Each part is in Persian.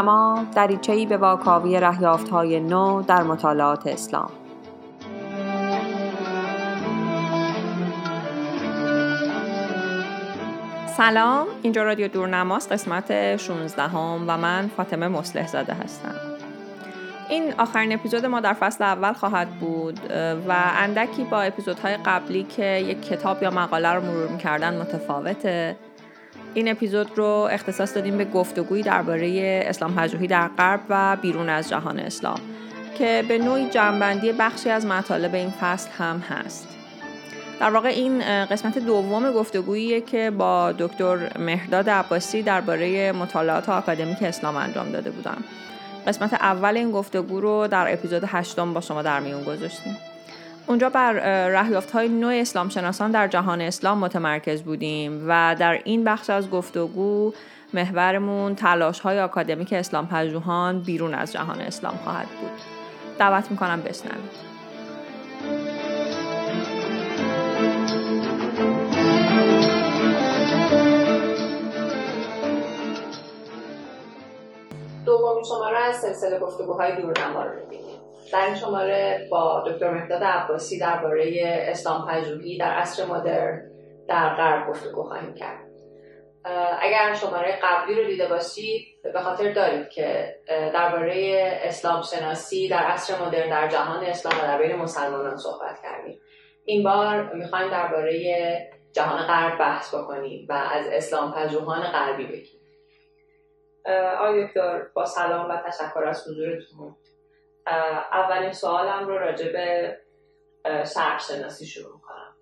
دورنما دریچه‌ای به واکاوی های نو در مطالعات اسلام. سلام اینجا رادیو دورنماست قسمت 16 هم و من فاطمه مسلح زاده هستم. این آخرین اپیزود ما در فصل اول خواهد بود و اندکی با اپیزودهای قبلی که یک کتاب یا مقاله رو مرور می‌کردن متفاوته. این اپیزود رو اختصاص دادیم به گفتگویی درباره اسلام پژوهی در غرب و بیرون از جهان اسلام که به نوعی جنبندی بخشی از مطالب این فصل هم هست. در واقع این قسمت دوم گفتگوییه که با دکتر مهداد عباسی درباره مطالعات آکادمیک اسلام انجام داده بودم. قسمت اول این گفتگو رو در اپیزود هشتم با شما در میون گذاشتیم. اونجا بر رهیافت های نوع اسلام شناسان در جهان اسلام متمرکز بودیم و در این بخش از گفتگو محورمون تلاش های آکادمیک اسلام پژوهان بیرون از جهان اسلام خواهد بود. دعوت می‌کنم بشنوید. دومین شماره از سلسله گفتگوهای دورنما رو می‌بینیم. در این شماره با دکتر مهداد عباسی درباره اسلام پژوهی در عصر مدرن در غرب گفتگو خواهیم کرد. اگر شماره قبلی رو دیده باشید به خاطر دارید که درباره اسلام شناسی در عصر مدرن در جهان اسلام و در بین مسلمانان صحبت کردیم. این بار می‌خوایم درباره جهان غرب بحث بکنیم و از اسلام پژوهان غربی بگیم. آقای دکتر با سلام و تشکر از حضورتون. اولین سوالم رو راجع به شرق شناسی شروع کنم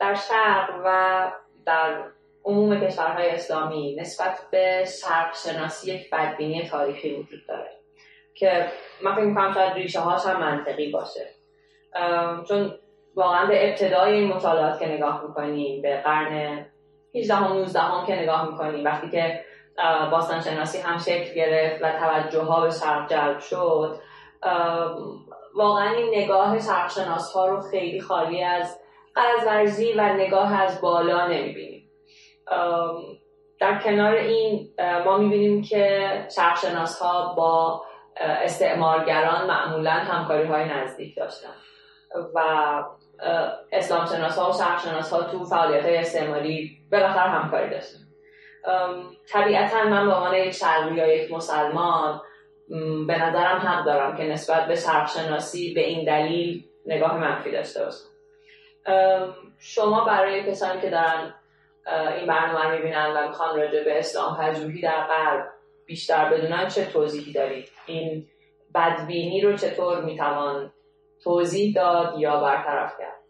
در شرق و در عموم کشورهای اسلامی نسبت به شرق شناسی یک بدبینی تاریخی وجود داره که من فکر می‌کنم شاید ریشه هاش هم منطقی باشه. چون واقعا به ابتدای این مطالعات که نگاه می‌کنیم به قرن 18 و 19 هم که نگاه می‌کنیم وقتی که باستان شناسی هم شکل گرفت و توجه ها به شرق جلب شد. واقعا این نگاه شرق شناس ها رو خیلی خالی از قرض و نگاه از بالا نمی‌بینیم. در کنار این ما می‌بینیم که شرق شناس ها با استعمارگران معمولا همکاری های نزدیک داشتن و اسلام شناس ها و شرق ها تو فعالیت های استعماری بالاخره همکاری داشتن. طبیعتا من به عنوان یک شرقی یا یک مسلمان به نظرم حق دارم که نسبت به شرقشناسی به این دلیل نگاه منفی داشته باشم. شما برای کسانی که دارن این برنامه رو می‌بینن و می‌خوان راجع به اسلام پژوهی در غرب بیشتر بدونن چه توضیحی دارید؟ این بدبینی رو چطور می‌توان توضیح داد یا برطرف کرد؟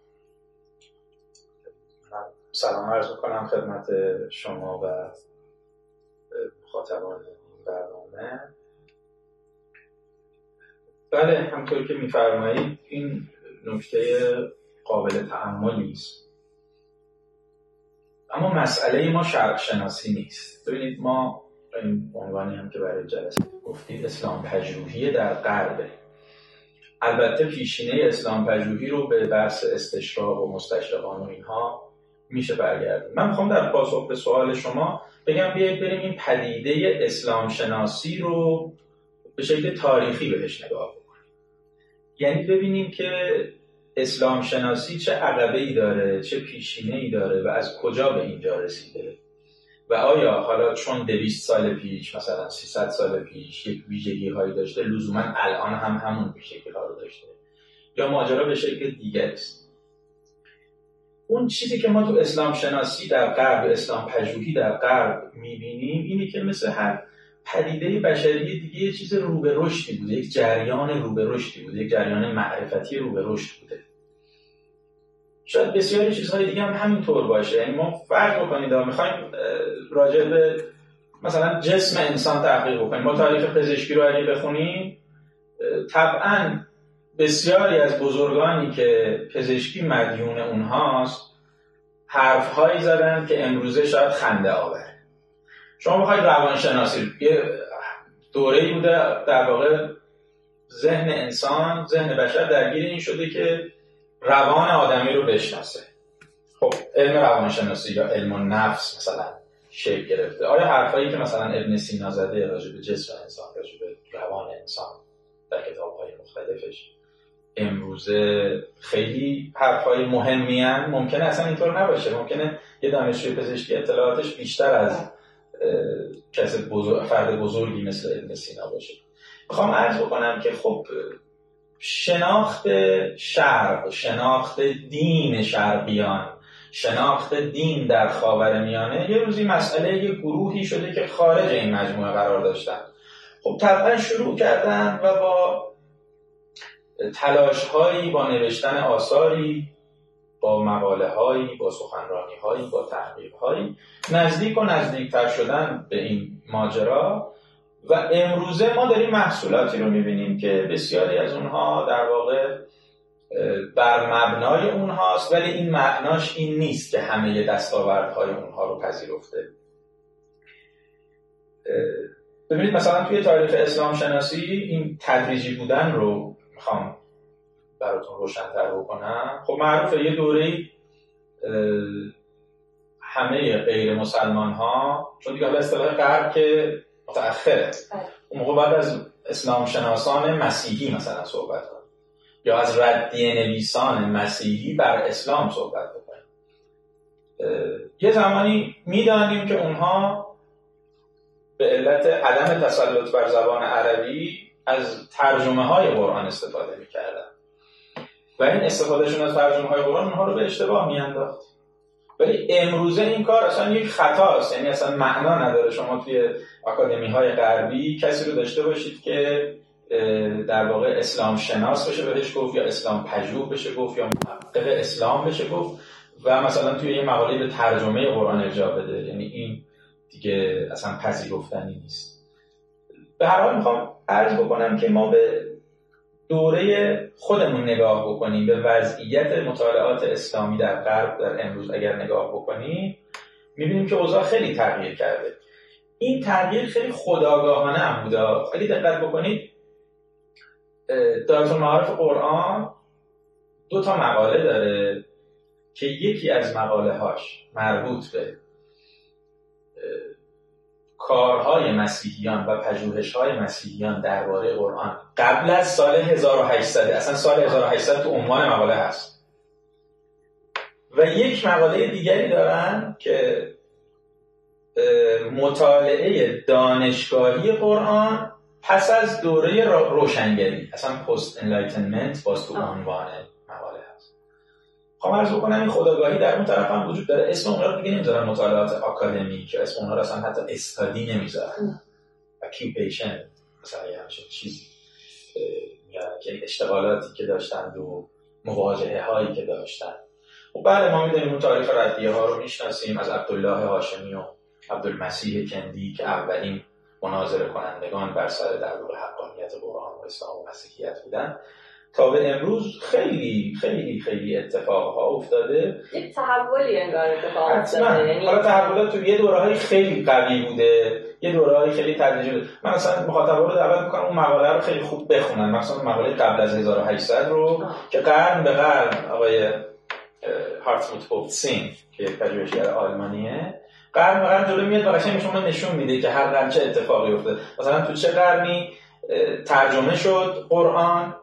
سلام عرض کنم خدمت شما و مخاطبان این برنامه. بله همطور که میفرمایید این نکته قابل تعملی است اما مسئله ما شرق شناسی نیست. ببینید ما این عنوانی هم که برای جلسه گفتید اسلام پژوهی در غربه البته پیشینه اسلام پژوهی رو به بحث استشراق و مستشرقان و اینها میشه برگردیم من می‌خوام در پاسخ به سوال شما بگم بیایید بریم این پدیده اسلام شناسی رو به شکل تاریخی بهش نگاه بکنیم. یعنی ببینیم که اسلام شناسی چه عقبه ای داره چه پیشینه ای داره و از کجا به اینجا رسیده. و آیا حالا چون دویست سال پیش مثلا 300 سال پیش یک ویژگی هایی داشته لزوما الان هم همون ویژگی ها رو داشته یا ماجرا به شکل دیگر است؟ اون چیزی که ما تو اسلام شناسی در غرب اسلام پژوهی در غرب می‌بینیم اینه که مثل هر پدیده بشری دیگه یه چیز رو به رشدی بوده یک جریان رو به رشدی بوده یک جریان معرفتی رو به رشد بوده. شاید بسیاری چیزهای دیگه هم همینطور باشه. یعنی ما فرق بکنید می‌خوایم راجع به مثلا جسم انسان تحقیق بکنیم. ما تاریخ پزشکی رو اگه بخونیم طبعا بسیاری از بزرگانی که پزشکی مدیون اونهاست حرفهایی زدن که امروزه شاید خنده آوره. شما بخواید روانشناسی یه دوره بوده در واقع ذهن انسان ذهن بشر درگیر این شده که روان آدمی رو بشناسه. خب علم روانشناسی یا علم نفس مثلا شکل گرفته. آیا حرفایی که مثلا ابن سینا زده راجع به جسم انسان راجع به روان انسان در کتاب های مختلفش امروزه خیلی حرفای مهمی هم ممکنه اصلا اینطور نباشه. ممکنه یه دانشجوی پزشکی اطلاعاتش بیشتر از کسی بزرگ، فرد بزرگی مثل ابن سینا باشه. می‌خوام عرض بکنم که خب شناخت شرق شناخت دین شرقیان شناخت دین در خاور میانه یه روزی مسئله یه گروهی شده که خارج این مجموعه قرار داشتن. خب طبعا شروع کردن و با تلاش هایی با نوشتن آثاری با مقاله هایی با سخنرانی هایی با تحقیق هایی نزدیک و نزدیکتر شدن به این ماجرا. و امروزه ما داریم محصولاتی رو می‌بینیم که بسیاری از اونها در واقع بر مبنای اونهاست ولی این معناش این نیست که همه دستاوردهای اونها رو پذیرفته. ببینید مثلا توی تاریخ اسلام شناسی این تدریجی بودن رو می‌خوام براتون روشنتر بکنم. خب معروفه یه دوره همه غیر مسلمان ها چون دیگه اصطلاح غرب که متأخره. بله. اون موقع بعد از اسلام شناسان مسیحی مثلا صحبت کنیم. یا از ردیه نویسان مسیحی بر اسلام صحبت بکنیم. یه زمانی می‌دانیم که اونها به علت عدم تسلط بر زبان عربی از ترجمه های قرآن استفاده می‌کردن. و این استفادهشون از ترجمه های قرآن اونها رو به اشتباه میانداخت. ولی امروزه این کار اصلا یک خطاست یعنی اصلا معنا نداره شما توی اکادمی های غربی کسی رو داشته باشید که در واقع اسلام شناس بشه بهش گفت یا اسلام پژوه بشه گفت یا محقق اسلام بشه گفت و مثلا توی یه مقاله به ترجمه قرآن ارجاع بده. یعنی این دیگه اصلا پذیرفتنی نیست. به هر حال می‌خوام عرض بکنم که ما به دوره خودمون نگاه بکنیم به وضعیت مطالعات اسلامی در غرب در امروز اگر نگاه بکنیم می‌بینیم که اوضاع خیلی تغییر کرده. این تغییر خیلی خداگاهانه هم بوده. اگه دقت بکنید دایره معارف قرآن دو تا مقاله داره که یکی از مقاله هاش مربوط به کارهای مسیحیان و پژوهش‌های مسیحیان درباره قرآن قبل از سال 1800 اصلا سال 1800 تو عنوان مقاله هست. و یک مقاله دیگری دارن که مطالعه دانشگاهی قرآن پس از دوره روشنگری اصلا post-Enlightenment باز تو عنوان مقاله هست خواهم عرض بکنم این خودآگاهی در اون طرف هم وجود داره. اسم اونها رو دیگه نمی‌ذارن مطالعات آکادمیک اسم اونها رو اصلا حتی study نمی‌ذارن. occupation مثلا یه همچین چیزی که اشتغالاتی که داشتن و مواجهه هایی که داشتن. و خب بعد ما می‌دونیم اون تاریخ ردیه ها رو می‌شناسیم از عبدالله هاشمی و عبدالمسیح کندی که اولین مناظره کنندگان بر سر در حقانیت قرآن و اسلام و مسیحیت بودن. تا به امروز خیلی خیلی خیلی اتفاق ها افتاده. یک تحولی انگار اتفاق افتاده یعنی حالا تحولات تو یه دوره های خیلی قوی بوده یه دوره های خیلی تدریجی بوده. من اصلا مخاطبا رو دعوت می‌کنم اون مقاله رو خیلی خوب بخونن. مثلا مقاله قبل از 1800 رو که قرن به قرن آقای هارتموت سین که پژوهشگر آلمانیه قرن به قرن جلو میاد و قشنگ شما نشون میده که هر قرن چه اتفاقی افتاده. مثلا تو چه قرنی ترجمه شد قرآن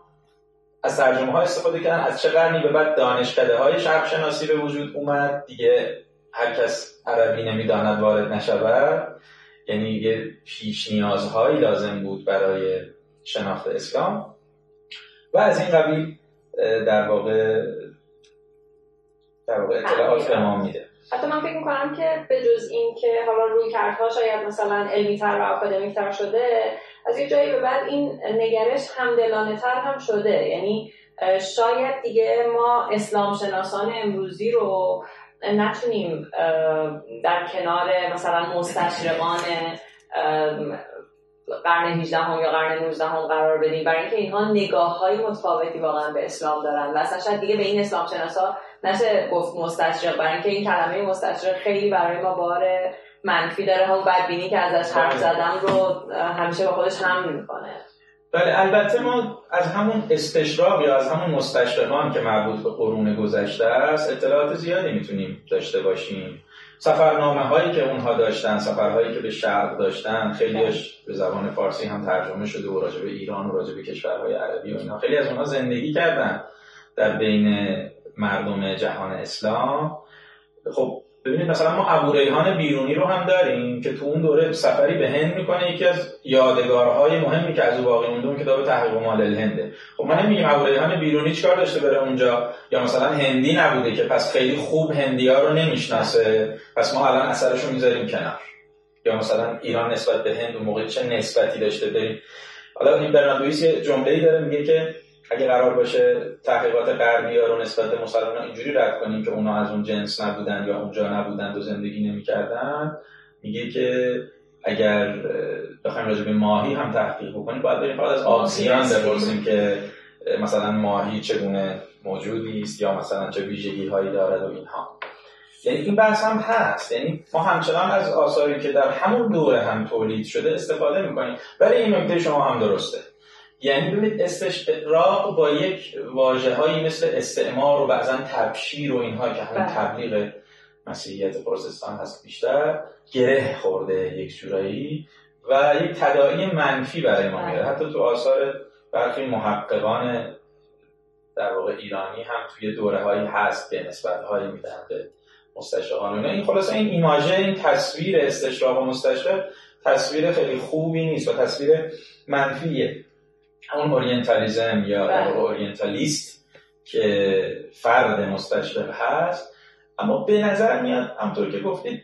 از ترجمه ها استفاده کردن. از چه قرنی به بعد دانشکده های شرق شناسی به وجود اومد؟ دیگه هر کس عربی نمی‌داند وارد نشود. یعنی یه پیش نیازهایی لازم بود برای شناخت اسلام. و از این قبیل در واقع در واقع اطلاعات به ما میده. حتی من فکر می‌کنم که به جز این که حالا روی کردها شاید مثلا علمی تر و اکادمیک تر شده از یه جایی به بعد این نگرش همدلانه تر هم شده. یعنی شاید دیگه ما اسلام شناسان امروزی رو نتونیم در کنار مثلا مستشرقان قرن 18 هم یا قرن 19 هم قرار بدیم. برای اینکه اینها نگاه های متفاوتی واقعا به اسلام دارن. و اصلا شاید دیگه به این اسلام شناسا نشه گفت مستشرق. برای اینکه این کلمه مستشرق خیلی برای ما بار منفی داره هم بدبینی که ازش حرف بله. زدم رو همیشه با خودش هم می‌کنه. بله البته ما از همون استشراق یا از همون مستشرقان که مربوط به قرون گذشته است اطلاعات زیادی می‌تونیم داشته باشیم. سفرنامه هایی که اونها داشتن سفرهایی که به شرق داشتن خیلیش به زبان فارسی هم ترجمه شده و راجع به ایران و راجع به کشورهای عربی و اینا. خیلی از اونها زندگی کردن در بین مردم جهان اسلام. خب ببینید مثلا ما ابو ریحان بیرونی رو هم داریم که تو اون دوره سفری به هند می‌کنه یکی از یادگارهای مهمی که از او باقی مونده اون کتاب تحقیق مال الهنده. خب ما نمیگیم ابو ریحان بیرونی چیکار داشته بره اونجا؟ یا مثلا هندی نبوده که پس خیلی خوب هندی ها رو نمی‌شناسه پس ما الان اثرش رو می‌ذاریم کنار. یا مثلا ایران نسبت به هند و موقع چه نسبتی داشته؟ بریم. حالا این برناردویس یه جمله‌ای داره میگه که اگه قرار باشه تحقیقات غربی ها رو نسبت به مسلمان اینجوری رد کنیم که اونا از اون جنس نبودن یا اونجا نبودن و زندگی نمی‌کردن میگه که اگر بخوایم راجع به ماهی هم تحقیق بکنیم باید بریم فقط از آسیان بپرسیم که مثلا ماهی چگونه موجودی است یا مثلا چه ویژگی هایی دارد و اینها. یعنی این بحث هم هست. یعنی ما همچنان از آثاری که در همون دوره هم تولید شده استفاده می‌کنیم. ولی این نکته شما هم درسته. یعنی ببینید استشراق با یک واجه هایی مثل استعمار و بعضا تبشیر و اینها که همین بله. تبلیغ مسیحیت پرسستان هست بیشتر گره خورده یک جورایی و یک تداعی منفی برای ما میاره بله. حتی تو آثار برخی محققان در واقع ایرانی هم توی دوره هایی هست که نسبت هایی میدن به مستشرقان این خلاصه این ایماژه این تصویر استشراق و مستشرق تصویر خیلی خوبی نیست و تصویر منفیه همون Orientalism یا بله. Orientalist که فرد مستشرق هست اما به نظر میاد همینطور که گفتید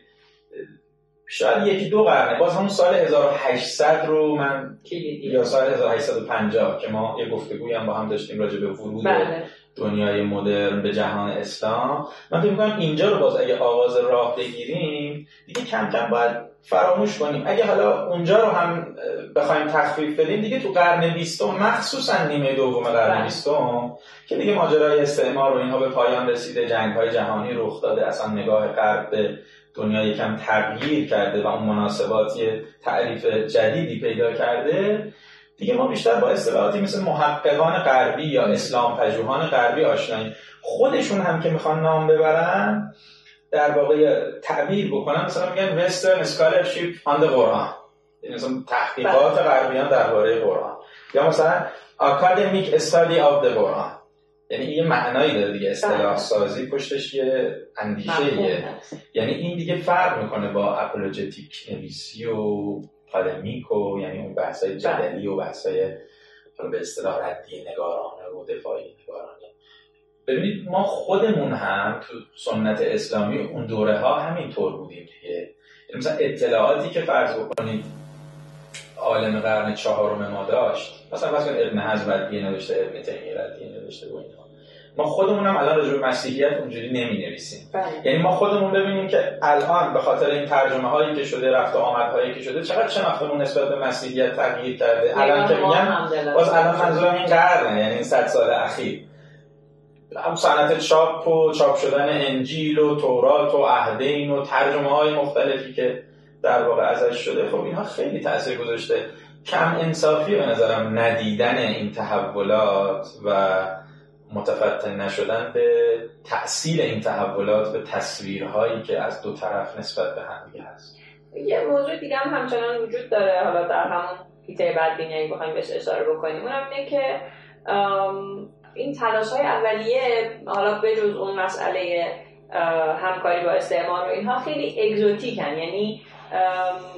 شاید یکی دو قرنه باز همون سال 1800 رو من یا سال 1850 که ما یه گفتگوی هم با هم داشتیم راجع به ورود بله. دنیای مدرن به جهان اسلام. من فکر می‌کنم اینجا رو باز اگه آغاز راه بگیریم دیگه کم کم باید فراموش کنیم. اگه حالا اونجا رو هم بخوایم تخفیف بدیم دیگه تو قرن بیستم مخصوصا نیمه دوم قرن بله. بیستم که دیگه ماجرای استعمار و اینها به پایان رسیده جنگ های جهانی رخ داده اصلا نگاه غرب به دنیا یکم تغییر کرده و اون مناسباتی تعریف جدیدی پیدا کرده. دیگه ما بیشتر با اصطلاحاتی مثل محققان غربی یا اسلام پژوهان غربی آشناییم. خودشون هم که می‌خوان نام ببرن در واقع تعبیر بکنن. مثلا میگن on the Quran. یعنی مثلا تحقیقات بله. غربیان درباره قرآن. یا مثلا Academic Study of the Quran. یعنی یه معنایی داره دیگه اصطلاح بله. سازی پشتش یه اندیشه یعنی این دیگه فرق می‌کنه با اپولوژتیک نویسی و پالمیک و یعنی اون بحثای جدلی و بحثای به اصطلاح ردی نگارانه و دفاعی نگارانه. ببینید ما خودمون هم تو سنت اسلامی اون دوره ها همینطور بودیم دیگه. یعنی مثلا اطلاعاتی که فرض بکنید عالم قرن چهارم ما داشت مثلا مثلا ابن حزم ردیه نوشته ابن تیمیه ردیه نوشته و اینا. ما خودمون هم الان راجع به مسیحیت اونجوری نمی نویسیم بله. یعنی ما خودمون ببینیم که الان به خاطر این ترجمه هایی که شده رفت و آمد هایی که شده چقدر شناختمون نسبت به مسیحیت تغییر کرده؟ الان که میگم باز الان منظورم این قرنه یعنی این صد سال اخیر. هم صنعت چاپ و چاپ شدن انجیل و تورات و عهدین و ترجمه های مختلفی که در واقع ازش شده خب اینها خیلی تاثیر گذاشته. کم انصافی به نظرم ندیدن این تحولات و متفتن نشدن به تاثیر این تحولات به تصویرهایی که از دو طرف نسبت به هم هست. یه موضوع دیگه هم همچنان وجود داره. حالا در همون ایته بدبینی بخوایم بهش اشاره بکنیم. اونم اینه که این تلاش های اولیه حالا بجز اون مسئله همکاری با استعمار و اینها خیلی اگزوتیکن. یعنی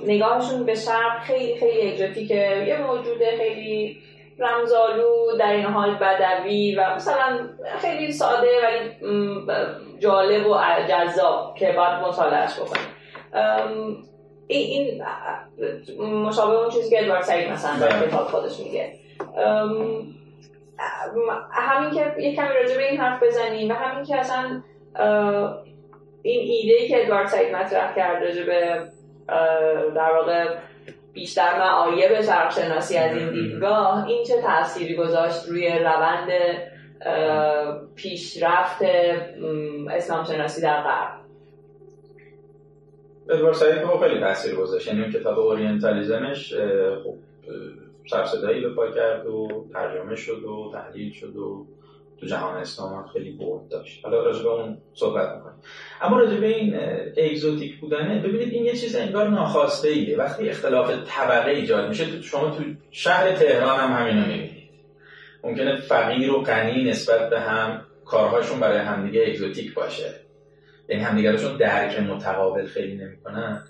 نگاهشون به شرق خیلی خیلی اگزوتیکه. یه موجود خیلی رمزالو در این حال بدوی و مثلا خیلی ساده ولی جالب و جذاب که باید مطالعهش بکنیم این مشابه اون چیزی که ادوارد سعید مثلا در بله. کتاب خودش میگه همین که یک کمی راجع به این حرف بزنیم و همین که اصلا این ایده که ادوارد سعید مطرح کرد راجع به در واقع بیشتر معایب شرقشناسی از این دیدگاه این چه تأثیری گذاشت روی روند پیشرفت اسلام شناسی در غرب؟ ادوارد سعید خب خیلی تاثیر گذاشت. یعنی کتاب اورینتالیزمش خب سرصدایی به پا کرد و ترجمه شد و تحلیل شد و تو جهان اسلام هم خیلی برد داشت. حالا راجع به اون صحبت می‌کنیم. اما راجع به این اگزوتیک بودنه ببینید این یه چیز انگار ناخواسته ایه وقتی اختلاف طبقه ایجاد میشه شما تو شهر تهران هم همینو می‌بینید. ممکنه فقیر و غنی نسبت به هم کارهاشون برای همدیگه اگزوتیک باشه. یعنی همدیگرشون درک متقابل خیلی نمی‌کنن.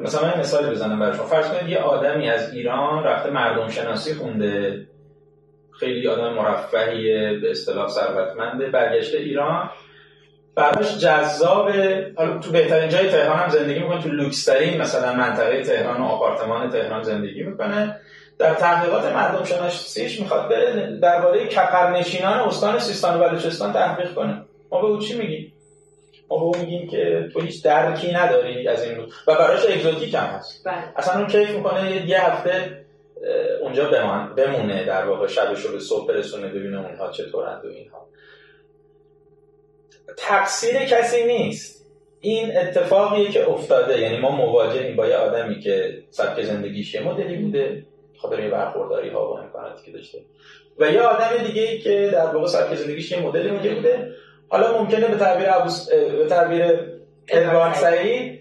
مثلا من مثال بزنم برای شما فرض کنید یه آدمی از ایران رفته مردم شناسی خونده. خیلی آدم مرفهی به اصطلاح ثروتمنده. برگشته ایران. براش جذاب حالا تو بهترین جای تهران هم زندگی می‌کنه. تو لوکسترین مثلا منطقه تهران و آپارتمان تهران زندگی می‌کنه. در تحقیقات مردم شناسیش می‌خواد بره درباره کپرنشینان استان سیستان و بلوچستان تحقیق کنه. ما به او چی میگیم؟ ما به او میگیم که تو هیچ درکی نداری از این رو. و براش اگزوتیک هم هست. بله. اصلا اون کیف می‌کنه یه هفته اونجا بمونه در واقع شبش رو به صبح برسونه ببینه اونها چطورند و اینها. تقصیر کسی نیست. این اتفاقیه که افتاده. یعنی ما مواجهیم با یه آدمی که سبک زندگیش یه مدلی بوده. خاطر یه برخورداری ها و امکاناتی که داشته. و یه آدم دیگه ای که در واقع سبک زندگیش یه مدلی بوده. حالا ممکنه به تعبیر ابوس... به تعبیر ادوارد سعید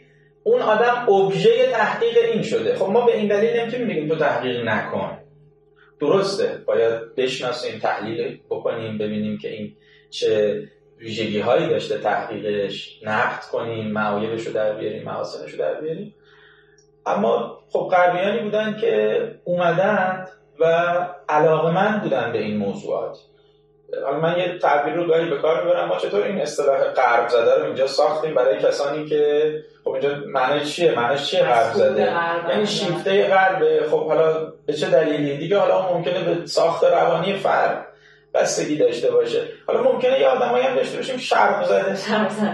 اون آدم ابژه تحقیق این شده. خب ما به این دلیل نمی‌تونیم بگیم تو تحقیق نکن. درسته. باید بشناسیم تحلیل بکنیم ببینیم که این چه ویژگی هایی داشته تحقیقش. نقد کنیم معایبش رو در بیاریم محاسنش رو در بیاریم. اما خب غربیانی بودن که اومدند و علاقمند بودن به این موضوعات. حالا من یه تعبیر رو گاهی به کار می‌برم. ما چطور این اصطلاح غرب زده رو اینجا ساختیم برای کسانی که خب اینجا معنی چیه؟ معنیش چیه غرب زده؟ یعنی شیفته غربه. خب حالا به چه دلیلی؟ دیگه حالا ممکنه به ساخت روانی فرد بستگی داشته باشه. حالا ممکنه یه آدمایی هم داشته باشیم شرق زده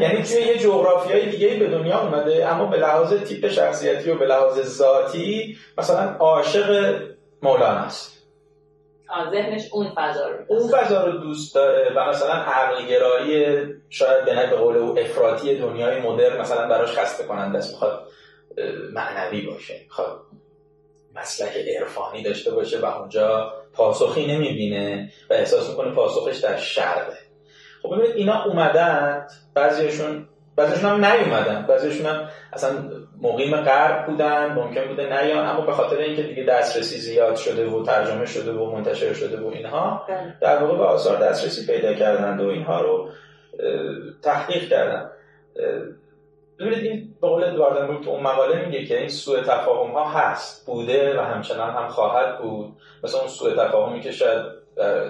یعنی توی یه جغرافیای دیگه به دنیا اومده اما به لحاظ تیپ شخصیتی و به لحاظ ذاتی مثلا عاشق مولانا است. ذهنش اون فضا رو اون فضا رو دوست داره و مثلا عقلگرایی شاید به به قول او افراطی دنیای مدرن مثلا براش خسته کننده است. می‌خواد معنوی باشه. می‌خواد مسلک عرفانی داشته باشه و اونجا پاسخی نمی‌بینه و احساس می‌کنه پاسخش در شرقه. خب ببینید اینا اومدن بعضیشون بعضیشون هم نیومدن. بعضیشون هم اصلا مقیم غرب بودن ممکن بوده نیان اما به خاطر اینکه دیگه دسترسی زیاد شده و ترجمه شده و منتشر شده و اینها بله. در واقع به آثار دسترسی پیدا کردند و اینها رو تحقیق کردن ببینید این به قول ادوارد تو اون مقاله میگه که این سوء تفاهم ها هست بوده و همچنان هم خواهد بود مثلا اون سوء تفاهمی که شاید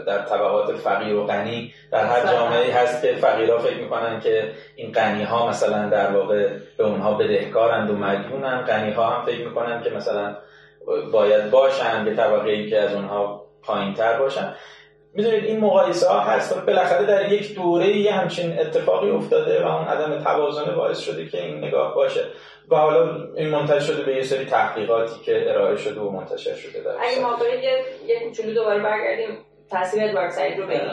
در, طبقات فقیر و غنی در هر. جامعه هست که فقیرها فکر می‌کنن که این غنی ها مثلا در واقع به اونها بدهکارند و مدیونن غنی ها هم فکر می‌کنن که مثلا باید باشن به طبقه ای که از اونها پایین تر باشن. می‌دونید این مقایسه ها هست. بالاخره در یک دوره یه همچین اتفاقی افتاده و اون عدم توازن باعث شده که این نگاه باشه و حالا این منتشر شده به یه سری تحقیقاتی که ارائه شده و منتشر شده در اگه ما یه یه کوچولو دوباره برگردیم. تاثیر ادوارد سعید رو بگیم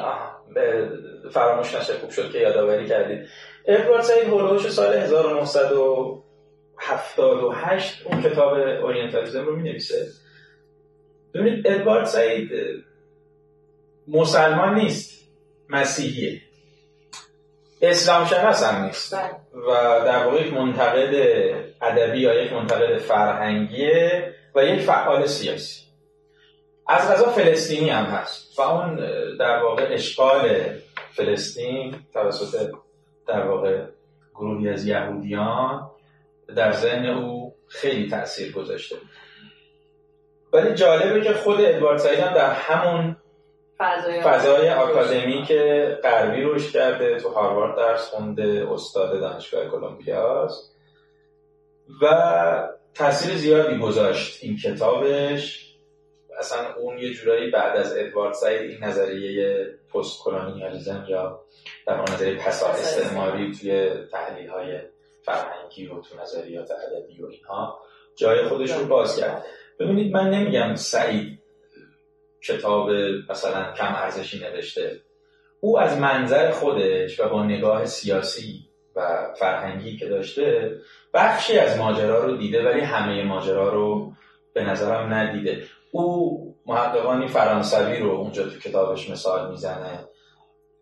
فراموش نشه خوب شد که یادآوری کردید. ادوارد سعید هولوش سال 1978 اون کتاب اورینتالیزم رو می نویسه ببینید ادوارد سعید مسلمان نیست مسیحیه. اسلام شناس هم نیست. بله. و در واقع یک منتقد ادبی یا یک منتقد فرهنگیه و یک فعال سیاسی. از غذا فلسطینی هم هست. و اون در واقع اشغال فلسطین توسط در واقع گروهی از یهودیان در ذهن او خیلی تاثیر گذاشته. ولی جالبه که خود ادوارد سعید هم در همون فضای, فضای آکادمیک غربی روش کرده تو هاروارد درس خونده استاد دانشگاه کلمبیا و تاثیر زیادی گذاشت این کتابش. اصلا اون یه جورایی بعد از ادوارد سعید این نظریه پست کلونیالیزم یا در نظریه پسا استعماری. توی تحلیل های فرهنگی و تو نظریات ادبی و اینها جای خودش رو باز کرد. ببینید من نمیگم سعید کتاب مثلا کم ارزشی نوشته. او از منظر خودش و با نگاه سیاسی و فرهنگی که داشته بخشی از ماجرا رو دیده ولی همه ماجرا رو به نظرم ندیده. او محققانی فرانسوی رو اونجا تو کتابش مثال می‌زنه.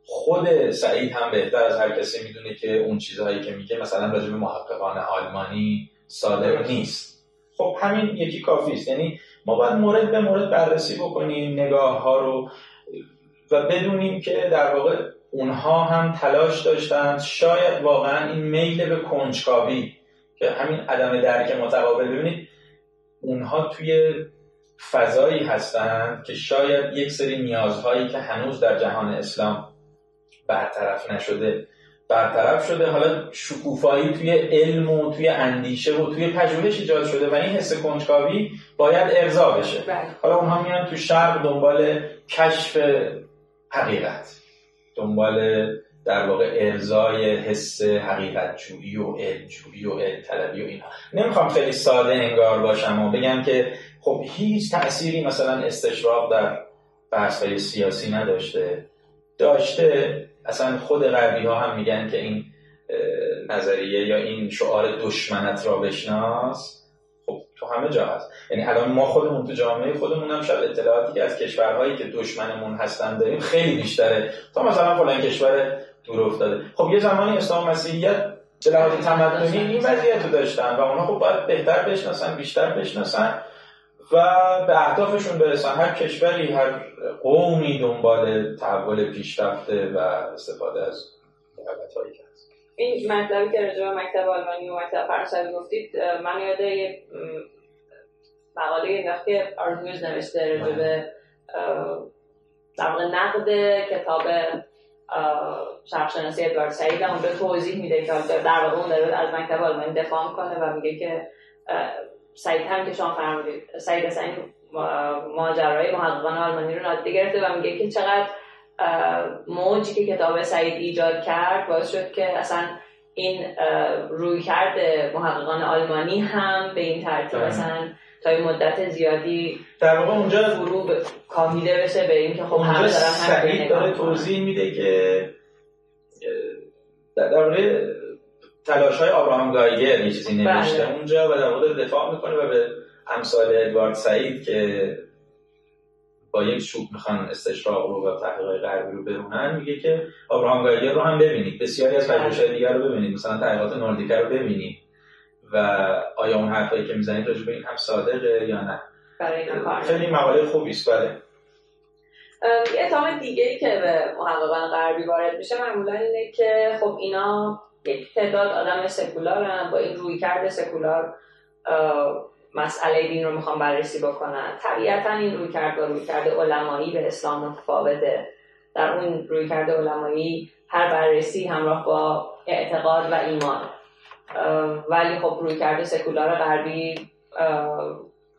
خود سعید هم بهتر از هر کسی می‌دونه که اون چیزهایی که میگه مثلا راجع به محققان آلمانی صادق نیست. خب همین یکی کافی است. یعنی ما باید مورد به مورد بررسی بکنیم نگاه ها رو و بدونیم که در واقع اونها هم تلاش داشتند شاید واقعا این میل به کنجکاوی که همین عدم درک متقابل. ببینید اونها توی فضایی هستند که شاید یک سری نیازهایی که هنوز در جهان اسلام برطرف نشده. برطرف شده حالا شکوفایی توی علم و توی اندیشه و توی پژوهش ایجاد شده و این حس کنجکاوی باید ارضا بشه. بله. حالا اونها میان تو شرق دنبال کشف حقیقت دنبال در واقع ارزای حس حقیقت جویی و علم جویی و علم طلبی و اینا. نمی‌خوام خیلی ساده انگار باشم و بگم که خب هیچ تأثیری مثلا استشراق در بحث های سیاسی نداشته. داشته اصلا خود غربی ها هم میگن که این نظریه یا این شعار دشمنت را بشناس. خب تو همه جا هست. یعنی الان ما خودمون تو جامعه خودمون هم شاید اطلاعاتی که از کشورهایی که دشمنمون هستن داریم خیلی بیشتره. تا مثلا فلان کشور دور افتاده. خب یه زمانی اسلام مسیحیت به لحاظ تمدنی این وضعیت رو داشتن و اونا خب باید بهتر بشناسن بیشتر بشناسن. و به اهدافشون برسن. هر کشوری هر قومی دنبال تحول پیشرفته و استفاده از هایی که هست. این مطلبی که راجع به مکتب آلمانی و مکتب فرانسوی گفتید من یاد یه مقاله که آرنوز نوشته راجع به در نقد کتاب شرقشناسی ادوارد سعید به توضیح میده که در واقع اون داره از مکتب آلمانی دفاع می‌کنه و میگه که سعید هم که شما فرمودید. سعید اصلا این ماجرای محققان آلمانی رو نادیده گرفته و میگه که چقدر موجی که کتاب سعید ایجاد کرد باعث شد که اصلا این روی کرده محققان آلمانی هم به این ترتیب مثلا تا این مدت زیادی در واقع اونجا غروب کامیده بشه به این که خب همه دارن سعید داره توضیح میده که در واقع تلاش های آبراهام گایگر یه چیزی نوشته بله. اونجا و در واقع دفاع می‌کنه و به امثال ادوارد سعید که با یک چوب می‌خوان استشراق رو و تحقیق غربی رو برونن میگه که آبراهام گایگر رو هم ببینید. بسیاری از پژوهش‌های دیگر رو ببینید. مثلا تحقیقات نوردیکر رو ببینید. و آیا اون حرفایی که می‌زنید راجع به این هم صادقه یا نه؟ خیلی مقاله خوبی است بله یه اتهام دیگه ای که به محققان غربی وارد میشه معمولا اینه که خب اینا یک تعداد آدم سکولارن. با این روی کرده سکولار مسئله دین رو می‌خوام بررسی بکنن. طبیعتا این روی کرد با روی کرده علمایی به اسلام متفاوته. در اون روی کرده علمایی هر بررسی همراه با اعتقاد و ایمان. ولی خب روی کرده سکولار غربی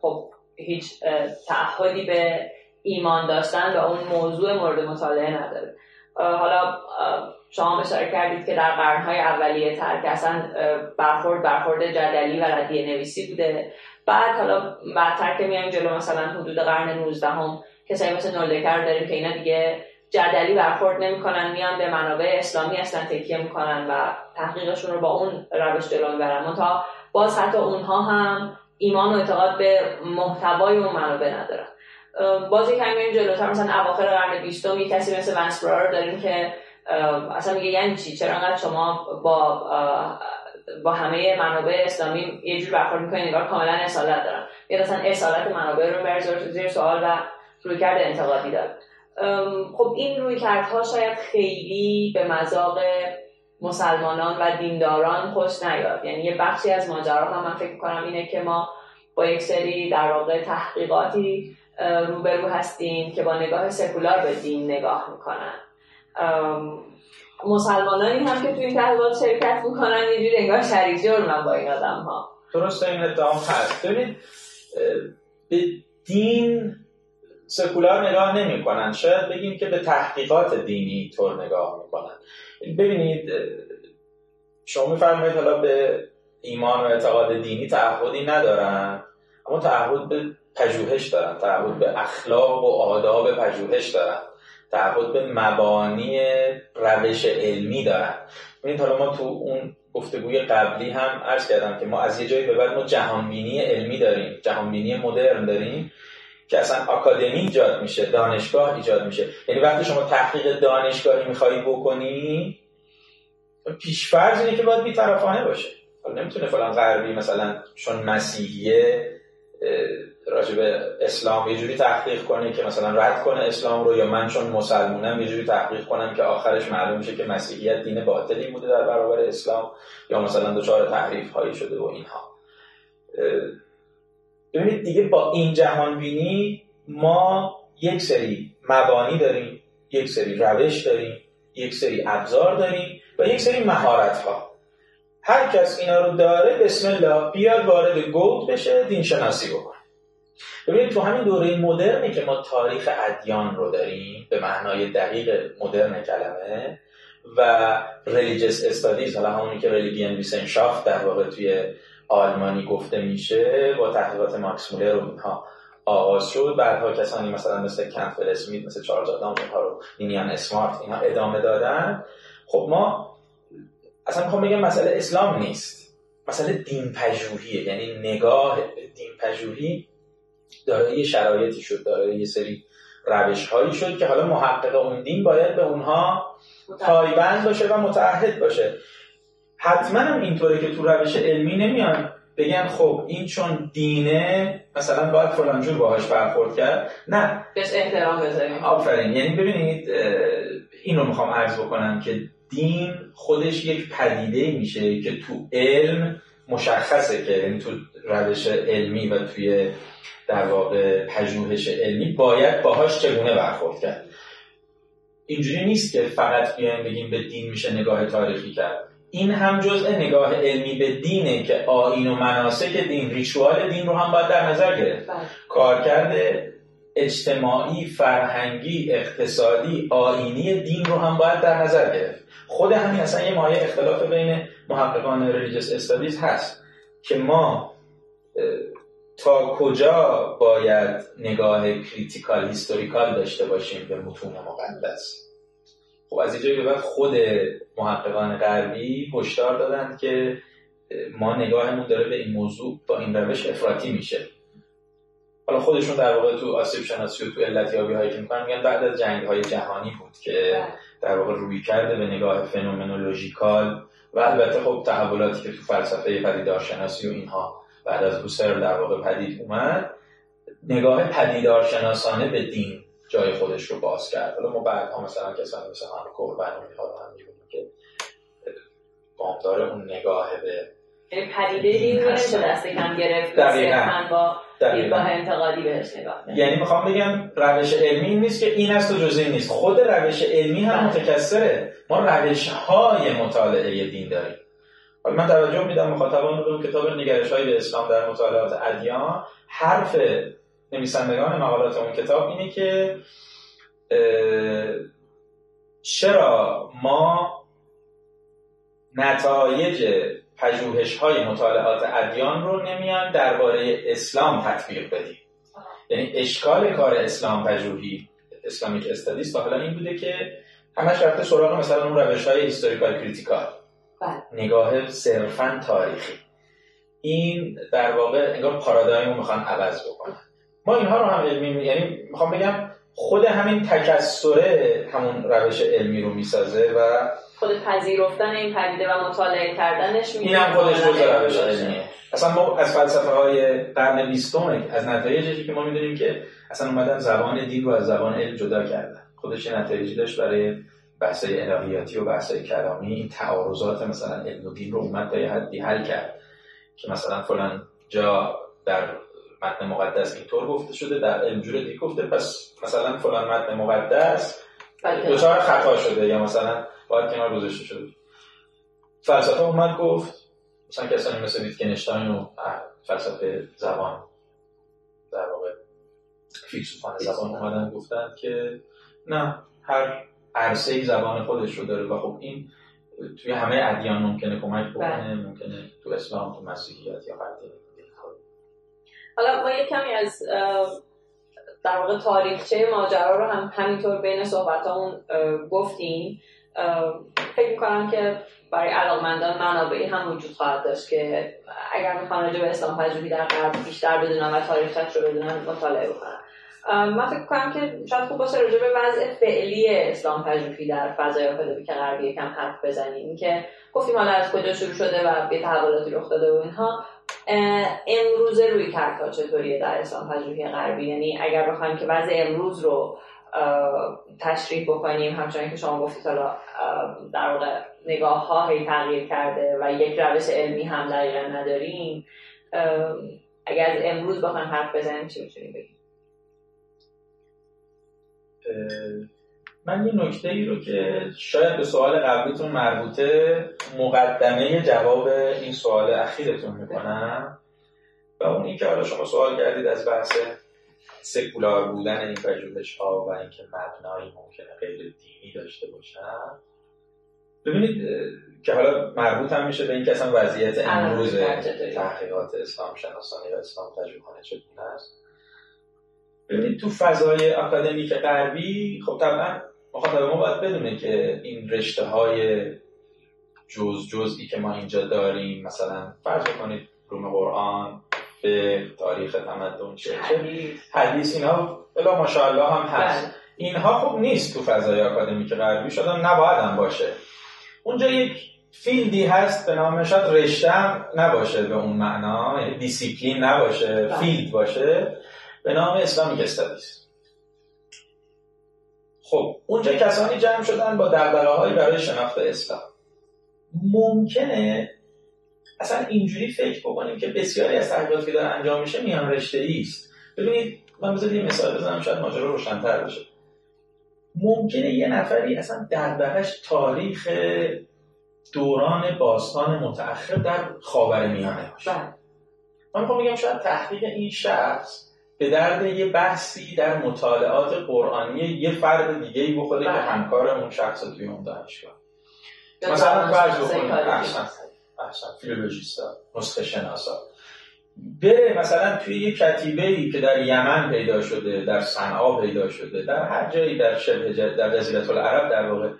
خب هیچ تعهدی به ایمان داشتن و اون موضوع مورد مطالعه نداره. حالا شما اشاره کردید که در قرنهای اولیه تر که اصلا برخورد برخورد جدلی و ردیه نویسی بوده. بعد حالا بعدتر که میایم جلو مثلا حدود قرن 19 هم کسایی مثل نولدکر داریم که اینا دیگه جدلی برخورد نمی‌کنن میان به منابع اسلامی اصلا تکیه می‌کنن و تحقیقشون رو با اون روش جلو می‌برن. تا باز حتی اونها هم ایمان و اعتقاد به محتوای اون منابع ندارن. باز یک کمی جلوتر مثلا اواخر قرن بیستم یک کسی مثل ونسپرار داریم که اصلا میگه یعنی چی؟ چرا انقدر شما با با همه منابع اسلامی یه جور برخورد می‌کنید انگار کاملا اصالت دارن. یا مثلا اصالت منابع رو بر زیر سوال و رویکرد انتقادی داره. خب این رویکردها شاید خیلی به مذاق مسلمانان و دینداران خوش نیاد. یعنی یه بخشی از ماجرا هم من فکر کنم اینه که ما با یک سری در واقع تحقیقاتی روبرو هستیم که با نگاه سکولار به دین نگاه می‌کنن. مسلمانانی هم که توی تحقیقات شرکت می‌کنن یه جوری انگار شریک جرمن با این آدم ها درست این ادعام هست. ببینید به دین سکولار نگاه نمی کنن شاید بگیم که به تحقیقات دینی طور نگاه می‌کنن. ببینید شما میفرمایید حالا به ایمان و اعتقاد دینی تعهدی ندارن اما تعهد به پژوهش دارن تعهد به اخلاق و آداب پژوهش دارن. تعهد به مبانی روش علمی دارن. ببینید حالا ما تو اون گفتگوی قبلی هم عرض کردم که ما از یه جایی به بعد ما جهانبینی علمی داریم. جهانبینی مدرن داریم که اصلا آکادمی ایجاد میشه دانشگاه ایجاد میشه. یعنی وقتی شما تحقیق دانشگاهی میخوایی بکنی پیشفرض اینه که باید بیطرفانه باشه. حالا نمی‌تونه فلان غربی مثلا چون مسیحیه راجب اسلام یه جوری تحقیق کنه که مثلا رد کنه اسلام رو یا من چون مسلمونم یه جوری تحقیق کنم که آخرش معلوم میشه که مسیحیت دین باطلی بوده در برابر اسلام یا مثلا دچار تحریف هایی شده و اینها. ببینید دیگه با این جهان بینی ما یک سری مبانی داریم یک سری روش داریم یک سری ابزار داریم و یک سری مهارت ها هر کس اینا رو داره بسم الله بیاد وارد گود بشه دین شناسی بکنه. ببینید تو همین دوره مدرنی که ما تاریخ ادیان رو داریم به معنای دقیق مدرن کلمه و religious studies حالا همونی که Religionswissenschaft در واقع توی آلمانی گفته میشه با تحقیقات ماکس مولر و اینها آغاز شد. بعدها کسانی مثلا مثل کنتول اسمیت مثل چارلز آدامز اینها رو نینیان اسمارت اینها ادامه دادن. خب ما اصلا می‌خوام بگم مسئله اسلام نیست. مسئله دین پژوهیه یعنی نگاه دین پژوهی داره یه شرایطی شد داره یه سری روش هایی شد که حالا محقق اون دین باید به اونها پایبند باشه و متعهد باشه. حتما هم اینطوره که تو روش علمی نمیان بگن خب این چون دینه مثلا باید فلانجور باهاش برخورد کرد. نه. بهش احترام بذاریم. آفرین. یعنی ببینید این رو می‌خوام عرض بکنم که دین خودش یک پدیده میشه که تو علم مشخصه که یعنی تو روش علمی و توی در واقع پژوهش علمی باید باهاش چگونه برخورد کرد. اینجوری نیست که فقط بیایم بگیم به دین میشه نگاه تاریخی کرد. این هم جزء نگاه علمی به دینه که آین و مناسک دین ریچوال دین رو هم باید در نظر گرفت. بله. کارکرد اجتماعی فرهنگی اقتصادی آینی دین رو هم باید در نظر گرفت. خود همین اصلا یه مایه اختلاف بین محققان ریلیجس استادیز هست که ما تا کجا باید نگاه critical historical داشته باشیم به متون مقدس؟ خب از اینجا به بعد خود محققان غربی هشدار دادند که ما نگاهمون داره به این موضوع با این روش افراطی میشه. حالا خودشون در واقع تو آسیب شناسی و تو علتیابی هایی که می‌کنن میگن بعد از جنگ های جهانی بود که در واقع رویکرده به نگاه phenomenological و البته خب تحولاتی که تو فلسفه پدیدارشناسی و اینها بعد از هوسر در واقع پدید اومد نگاه پدیدارشناسانه به دین جای خودش رو باز کرد حالا ما بعدها مثلا کسانی مثل هم کوربن و اینها رو هم می‌بینیم که بامدار اون نگاه به یعنی پدیده دین رو دست کم گرفت دقیقاً. با. دیدگاه انتقادی بهش نگاه. یعنی می‌خوام بگم روش علمی این نیست که این است و جز این نیست خود روش علمی هم بله. متکثره ما روش های مطالعه دین داریم حالا من توجه میدم مخاطبان رو کتاب نگرش های اسلام در مطالعات ادیان حرف نویسندگان مقالات اون کتاب اینه که چرا ما نتایج پژوهش های مطالعات ادیان رو نمیان درباره اسلام تطبیق بدیم یعنی اشکال کار اسلام پژوهی اسلامیک استادیس تا حالا این بوده که همش رفته سراغ مثلا اون روش های historical critical. نگاه صرفا تاریخی. این در واقع انگار پارادایم رو می‌خوان عوض بکنن. ما اینها رو هم علمی یعنی می‌خوام بگم خود همین تکثره همون روش علمی رو می‌سازه و خود پذیرفتن این پدیده و مطالعه کردنش این هم خودش جزء روش. علمیه. اصلا ما از فلسفه های قرن بیستم از نتایجی که ما می‌دونیم که اصلا اومدن زبان دین رو از زبان علم جدا کردن. خودش یه نتایجی داشت برای بحثای الهیاتی و بحثای کلامی تعارضات مثلا علم و دین رو اومد تا یه حدی حل کرد که مثلا فلان جا در متن مقدس اینطور گفته شده در علم دیگه گفته پس مثلا فلان متن مقدس بله. دچار خطا شده یا مثلا باید کنار گذاشته شده فلسفه اومد گفت مثلا کسانی مثل ویتگنشتاین و فلسفه زبان در واقع فیلسوفان زبان اومدن گفتن که نه هر عرصه زبان خودش رو داره و خب این توی همه ادیان ممکنه کمک بکنه ممکنه تو اسلام تو مسیحیت یا هر. حالا ما یک کمی از در واقع تاریخچه ماجرا رو هم همینطور بین صحبتامون گفتیم. فکر می‌کنم که برای علاقمندان منابعی هم وجود خواهد داشت که اگر می‌خوان راجع به اسلام پژوهی در غرب بیشتر بدونن و تاریخش رو بدونن مطالعه بکنن. من فکر کنم که شاید خوب باشه راجع به وضع فعلی اسلام پژوهی در فضای آکادمیک غربی یکم حرف بزنیم. که گفتیم حالا از کجا شروع شده و به تحولاتی رخ داده و اینها. امروز روی کردها چطوریه در اسلام پژوهی غربی؟ یعنی اگر بخوایم که وضع امروز رو تشریح بکنیم همچنان که شما گفتید حالا در واقع نگاه ها هی تغییر کرده و یک روش علمی هم دقیقا نداریم. اگر از امروز بخوایم حرف بزنیم چی می‌تونیم بگیم؟ من یه نکته ای رو که شاید به سوال قبلیتون مربوطه مقدمه جواب این سوال اخیرتون می‌کنم. و اون این که حالا شما سوال کردید از بحث سکولار بودن این پژوهش ها و اینکه مبنایی ممکنه غیر دینی داشته باشن. ببینید که حالا مربوط هم میشه به این که اصلا وضعیت امروز تحقیقات اسلام شناسانه یا اسلام تجربه چگونه است. ببینید تو فضای اکادمیک غربی خب طبعا مخاطب ما باید بدونه که این رشته های جز جزئی که ما اینجا داریم مثلا فرض کنید روم قرآن به تاریخ تمدن چه حدیث اینا الا ماشاءالله هم هست بله. اینها خب نیست تو فضای آکادمیک غربی شدن نباید هم باشه اونجا یک field ی هست به نام شاید رشته نباشه به اون معنا یعنی دیسیپلین نباشه بله. field باشه به نام Islamic Studies خب اونجا کسانی جمع شدن با دغدغه برای شناخت اسلام. ممکنه اصلا اینجوری فکر بکنیم که بسیاری از تحقیقاتی که داره انجام میشه میان رشته است. ببینید من بذارید یه مثال بزنم شاید ماجرا روشنتر بشه ممکنه یه نفری اصلا دغدغش تاریخ دوران باستان متأخر در خاور میانه باشه. بله. من می‌خوام بگم شاید تحقیق این شخص به درد یه بحثی در مطالعات قرآنی یه فرد دیگه ای بخوره که بله. همکار اون شخص توی اون دانشگاه. مثلا فرض بکنید احسن فیلولوژیستا نسخه شناسا. بره مثلا توی یه کتیبه ای که در یمن پیدا شده در صنعا پیدا شده در هر جایی در شبه در جزیره العرب در واقع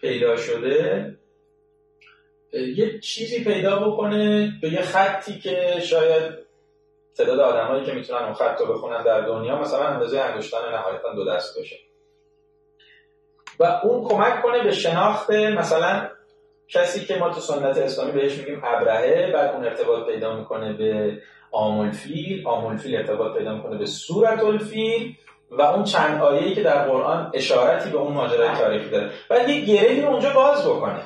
پیدا شده یه چیزی پیدا بکنه به یه خطی که شاید تعداد آدمایی که می‌تونن اون خط رو بخونن در دنیا مثلا اندازه انگشتان نهایتا دو دست باشه. و اون کمک کنه به شناخت مثلا کسی که ما تو سنت اسلامی بهش میگیم ابرهه بعد اون ارتباط پیدا می‌کنه به آمول فیل آمول فیل ارتباط پیدا می‌کنه به صورت الفیل و اون چند آیه‌ای که در قرآن اشارتی به اون ماجرای تاریخی داره. بعد یه گرهی اونجا باز بکنه.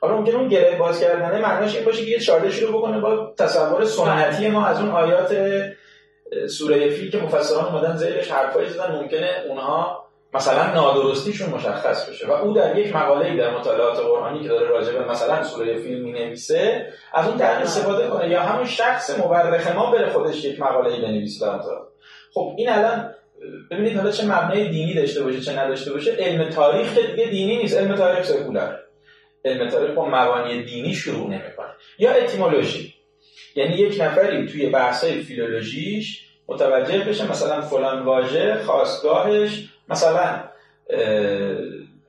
حالا ممکن اون گره باز کردنه معناش این باشه که یه چالش رو بکنه با تصور سنتی ما از اون آیات سوره فیل که مفسران اومدن زیرش حرفایی زدن ممکنه اونها مثلا نادرستیشون مشخص بشه. و او در یک مقاله در مطالعات قرآنی که داره راجع به مثلا سوره فیل می نویسه از اون طرح استفاده کنه. یا همون شخص مورخ ما بره خودش یک مقاله بنویسه در خب این الان ببینید حالا چه مبنای دینی داشته باشه چه نداشته باشه. علم تاریخ دیگه دینی نیست علم تاریخ سکولار علم تاریخ با مبانی دینی شروع نمی‌کنه. یا اتیمولوژی یعنی یک نفری توی بحث‌های فیلولوژیش متوجه بشه مثلا فلان واژه خواستگاهش مثلا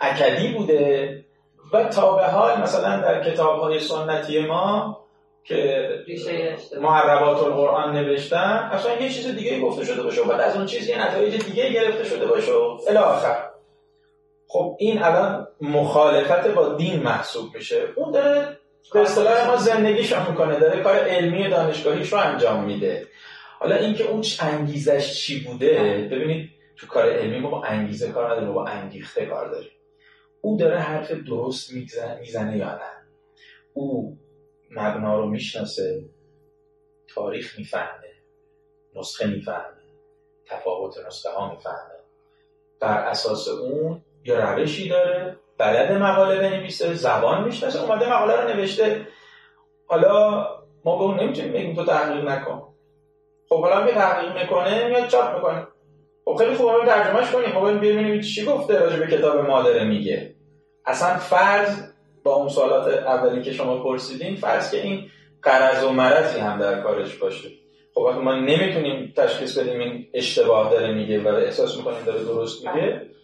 اکدی بوده و تا به حال مثلا در کتاب های سنتی ما که معربات القرآن نوشتن اصلا یه چیز دیگه گفته شده باشه و بعد از اون چیز یه نتایج دیگه گرفته شده باشه و آخر. خب این الان مخالفت با دین محسوب میشه. اون داره به اصطلاح ما زندگیش می‌کنه داره کار علمی دانشگاهیش رو انجام میده. حالا اینکه اون انگیزش چی بوده ببینید تو کار علمی ما با انگیزه کار نداریم با انگیخته کار داریم. او داره حرف درست می‌زنه یا نه؟ او مبنا رو می‌شناسه تاریخ می‌فهمه نسخه می‌فهمه تفاوت نسخه ها می‌فهمه. بر اساس اون یا روشی داره بلد مقاله بنویسه زبان می‌شناسه اومده مقاله رو نوشته. حالا ما به اون نمی‌تونیم بگیم تو تحقیق نکن. خب حالا که تحقیق می‌کنه میاد چاپ می‌کنه. خب خیلی خوب ما ترجمهش کنیم. ما ببینیم چی گفته راجع به کتاب مادره میگه. اصلا فرض با اون سوالات اولی که شما پرسیدین فرض که این قرض و مرضی هم در کارش باشه. خب وقتی ما نمی‌تونیم تشخیص بدیم این اشتباه داره میگه و احساس می‌کنیم داره درست میگه. خب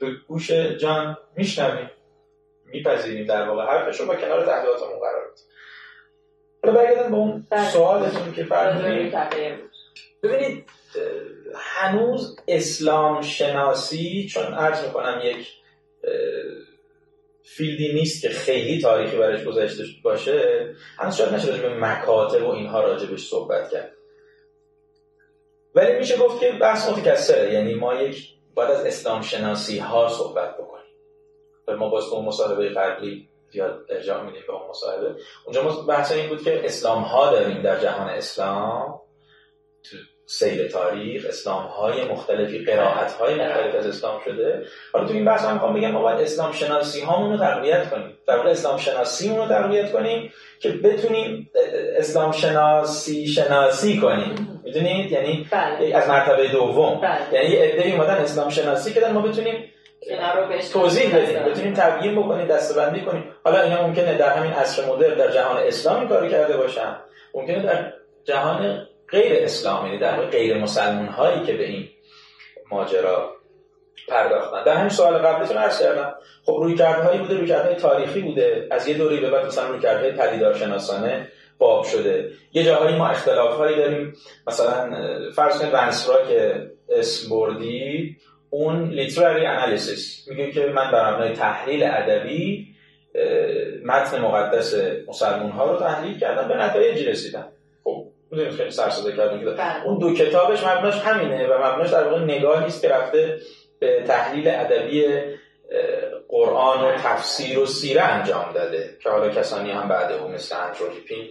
به گوش جان میشنویم. میپذیریم در واقع حرفش رو با کنار تحقیقاتمون قرار بدیم حالا برگردن با اون بله. سوالتون که فرمودید ببینید هنوز اسلام شناسی چون عرض می‌کنم یک فیلدی نیست که خیلی تاریخی برش گذشته باشه هنوز شاید نشه به مکاتب و اینها راجبش صحبت کرد. ولی میشه گفت که بحث متکسره یعنی ما یک باید از اسلام شناسی ها صحبت بکنیم. و ما باز اون مصاحبه قبلی زیاد ارجاع میدیم به اون مصاحبه. اونجا بحث این بود که اسلام ها داریم در جهان اسلام. سیر تاریخ اسلام های مختلفی قرائت های مختلف از اسلام شده. حالا تو این بحث هم می‌خوام بگم ما باید اسلام شناسی هامون رو تقویت کنیم. در واقع اسلام شناسی رو تقویت کنیم که بتونیم اسلام شناسی شناسی کنیم. می‌دونید؟ یعنی بله. از مرتبه دوم. بله. یعنی یه عده‌ای اومدن اسلام شناسی کردن ما بتونیم توضیح بدیم. بتونیم تبیین بکنیم دستبندی کنیم. حالا اینا ممکنه در همین عصر مدرن در جهان اسلامی کاری کرده باشن. ممکنه در جهان غیر اسلامی یعنی در غیر مسلمان هایی که به این ماجرا پرداختن. در همین سوال قبلتون عرض کردم خب روی هایی بوده روی تاریخی بوده. از یه دوری به بعد مثلا پدیدار شناسانه باب شده. یه جاهایی ما اختلاف هایی داریم. مثلا فرض کنید ونسرا که اسم بردی اون لیتراری انالیسیس میگه که من بر مبنای تحلیل ادبی متن مقدس مسلمون ها رو تحلیل کردم. به نتایجی رسیدم. می‌دونید خیلی سرساده کردیم که بله. اون دو کتابش مبناش همینه و مبناش در واقع نگاهی است که رفته به تحلیل ادبی قرآن و تفسیر و سیره انجام داده که حالا کسانی هم بعد او مثل پین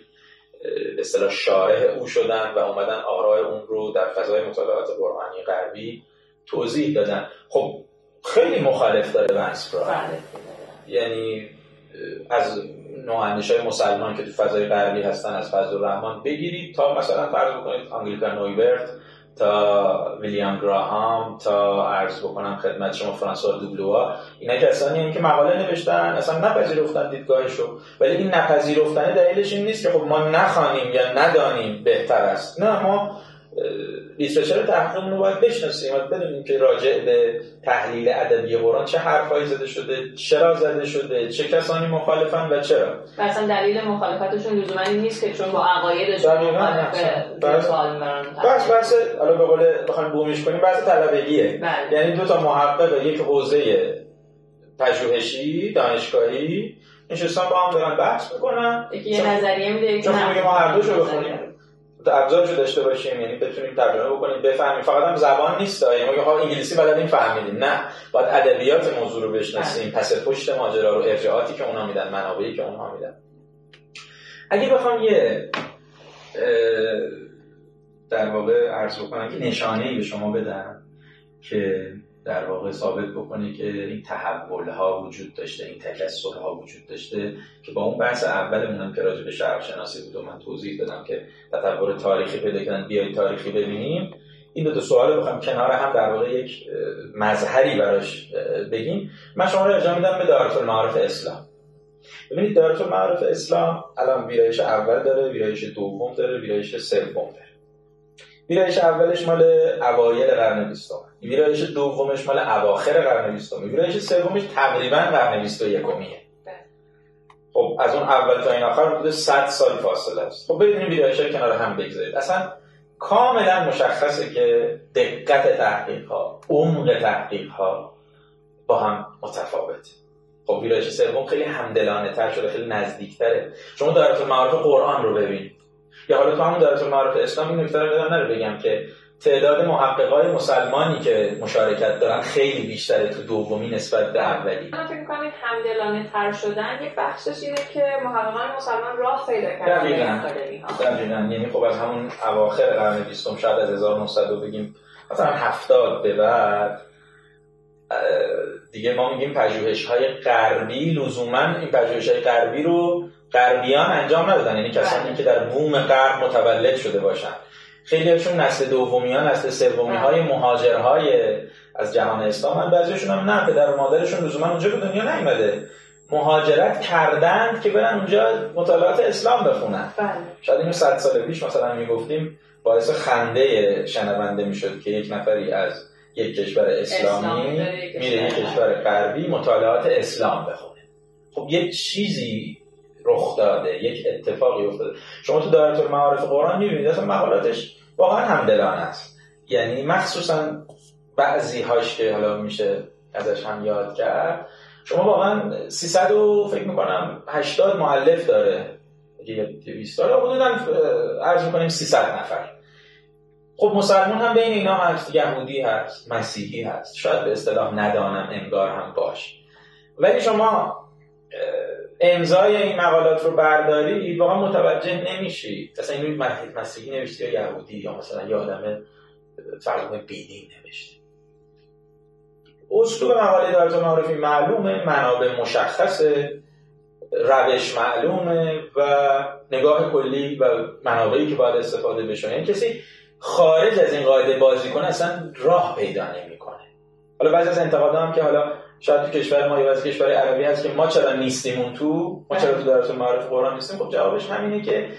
به اصطلاح شارح او شدن و اومدن آرای اون رو در فضای مطالعات قرآنی غربی توضیح دادن خب خیلی مخالف داره ونسپرا بله. یعنی از نوعندش های مسلمان که تو فضای غربی هستن از فضل الرحمن بگیرید تا مثلا فرض بکنید آنگلیکا نویبرت تا ویلیام گراهام تا عرض بکنم خدمت شما فرانسوا دوبلوا. اینا کسانی که مقاله نوشتن اصلا نپذیرفتن دیدگاهشو. ولی این نپذیرفتن دلیلش این نیست که خب ما نخوانیم یا ندانیم بهتر است. نه ما لیترچر تحقیقمون رو باید بشناسیم و بدونیم که راجع به تحلیل ادبی قرآن چه حرفایی زده شده چرا زده شده چه کسانی مخالفن و چرا. مثلا دلیل مخالفتشون لزوما نیست که چون با عقایدشون مخالفه بس بس حالا به قول بخوایم بومیش کنیم بحث طلبگیه. بله. یعنی دو تا محقق یک حوزه پژوهشی دانشگاهی نشستن با هم دارن بحث می‌کنن. یه نظریه میده چون ما هر دوشو بخونیم. ابزارشو داشته باشیم یعنی بتونیم ترجمه بکنیم بفهمیم. فقط هم زبان نیست یعنی ما انگلیسی بلدیم فهمیدیم. نه. باید ادبیات موضوع رو بشناسیم. پس پشت ماجرا رو ارجاعاتی که اونا میدن منابعی که اونها میدن. اگه بخوام یه در واقع عرض بکنم که نشانه ای به شما بدم که در واقع ثابت بکنه که این تحول ها وجود داشته این تکسر ها وجود داشته که با اون بحث اولمون که راجع به شرق شناسی بود و من توضیح دادم که تطور تاریخی پیدا کردن بیای تاریخی ببینیم این دو تا سوال بخوام کنار هم در واقع یک مظهری براش بگیم. من شما رو ارجاع میدم به دارت المعارف اسلام. ببینید دارت المعارف اسلام الان ویرایش اول داره ویرایش دوم داره ویرایش سوم داره. ویرایش اولش مال اوایل قرن بیستم. ویرایش دومش مال اواخر قرن بیستم. ویرایش سومش تقریبا قرن بیست و یکمیه. خب از اون اول تا این آخر بوده 100 سال فاصله است. خب بدونیم ویرایش کنار هم بگذارید. اصلا کاملا مشخصه که دقت تحقیق ها عمق تحقیق ها با هم متفاوت خب ویرایش سوم خیلی همدلانه تر شده خیلی نزدیکتره. شما دارت معارف قرآن رو ببینید یا حالا تو همون دارت المعارف اسلام این نکته رو نره بگم که تعداد محققای مسلمانی که مشارکت دارن خیلی بیشتره تو دومی نسبت به اولی. من فکر می‌کنم همدلانه تر شدن یک بخشش اینه که محققان مسلمان راه پیدا کردن. دقیقاً. دقیقاً. یعنی خب از همون اواخر قرن بیستم شاید از 1900 بگیم مثلا 70 به بعد دیگه ما میگیم پژوهش های غربی لزوما این پژوهش های غربی رو غربیان انجام ندادن یعنی کسانی بله. که در بوم غرب متولد شده باشن خیلی هاشون نسل دومی ها نسل سومی های بله. مهاجرهای از جهان اسلام هم بعضیشون هم نه پدر و مادرشون لزوما اونجا به دنیا نیومده مهاجرت کردند که برن اونجا مطالعات اسلام بخونن بله. شاید اینو صد سال پیش مثلا می‌گفتیم باعث خنده شنونده می‌شد که یک نفری از یک کشور اسلامی میره یک کشور غربی مطالعات اسلام بخونه خب یک چیزی رخ داده یک اتفاقی افتاده. شما تو دایره المعارف قرآن می‌بینید اصلا مقالاتش واقعا همدلانه است. یعنی مخصوصا بعضی هاش که حالا میشه ازش هم یاد کرد شما واقعا 300 و فکر می‌کنم 80 معلف داره یه 200 داره حدودا عرض می‌کنیم 300 نفر. خب مسلمان هم بین اینا هست یهودی هست مسیحی هست. شاید به اصطلاح ندانم انگار هم باش. ولی شما امضای این مقالات رو برداری واقعا متوجه نمیشی. مثلا این مسیحی نوشته یا یهودی یا مثلا یه آدم فرقم بیدین نوشته. اسلوب مقاله دارت معرفی معلومه منابع مشخصه روش معلومه و نگاه کلی و منابعی که باید استفاده بشه. یعنی کسی خارج از این قاعده بازی کنه اصلا راه پیدا نمی‌کنه. حالا بعضی از انتقادام که حالا شاید تو کشور ما یا کشور عربی هست که ما چرا نیستیم اون تو؟ ما چرا تو درس معرف قرآن نیستیم؟ خب جوابش همینه که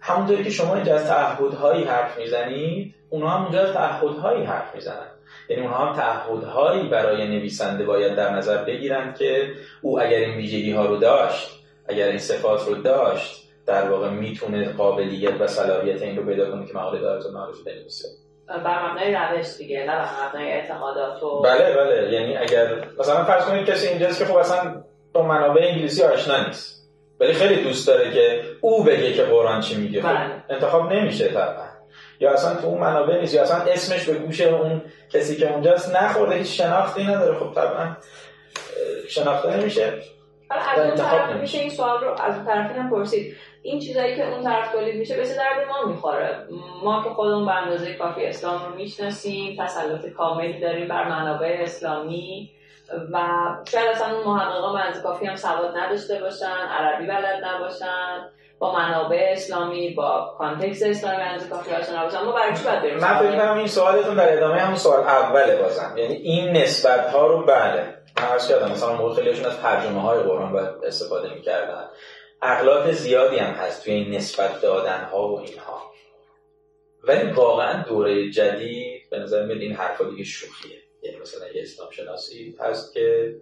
همونطوری که شما اینجا از تعهدهایی حرف می‌زنید اونها هم اونجا از تعهدهایی حرف می‌زنن. یعنی اونها هم تعهدهایی برای نویسنده باید در نظر بگیرند که او اگر این ویژگی ها رو داشت اگر این صفات رو داشت در واقع می‌تونه قابلیت و صلاحیت این رو پیدا کنه که مقاله دارت و بنویسه. بر مبنای روش دیگه نه بر مبنای اعتقادات و بله بله یعنی اگر مثلا فرض کنید کسی اینجاست که خب اصلا با منابع انگلیسی آشنا نیست ولی خیلی دوست داره که او بگه که قرآن چی میگه خب بله. انتخاب نمیشه طبعا یا اصلا تو اون منابع نیست یا اصلا اسمش به گوش اون کسی که اونجاست نخورده هیچ شناختی نداره خب طبعا شناخته نمیشه از اون طرف میشه این سوال رو از اون طرفی هم پرسید. این چیزایی که اون طرف تولید میشه به درد ما می‌خوره؟ ما که خودمون به اندازه کافی اسلام رو می‌شناسیم تسلط کاملی داریم بر منابع اسلامی و شاید اصلا اون محققا اندازه کافی هم سواد نداشته باشن عربی بلد نباشن با منابع اسلامی با context اسلامی اندازه کافی آشنا نباشن. ما برای چی باید بریم من فکر این سوالتون در ادامه همون سوال اوله بازم یعنی این نسبت ها رو بله. من عرض کردم مثلا موقع خیلیشون از ترجمه های قرآن باید استفاده می‌کردن. اغلاط زیادی هم هست توی این نسبت دادن ها و اینها. ولی واقعا دوره جدید به نظر میاد این حرفا دیگه شوخیه. یعنی مثلا یه اسلام شناسی هست که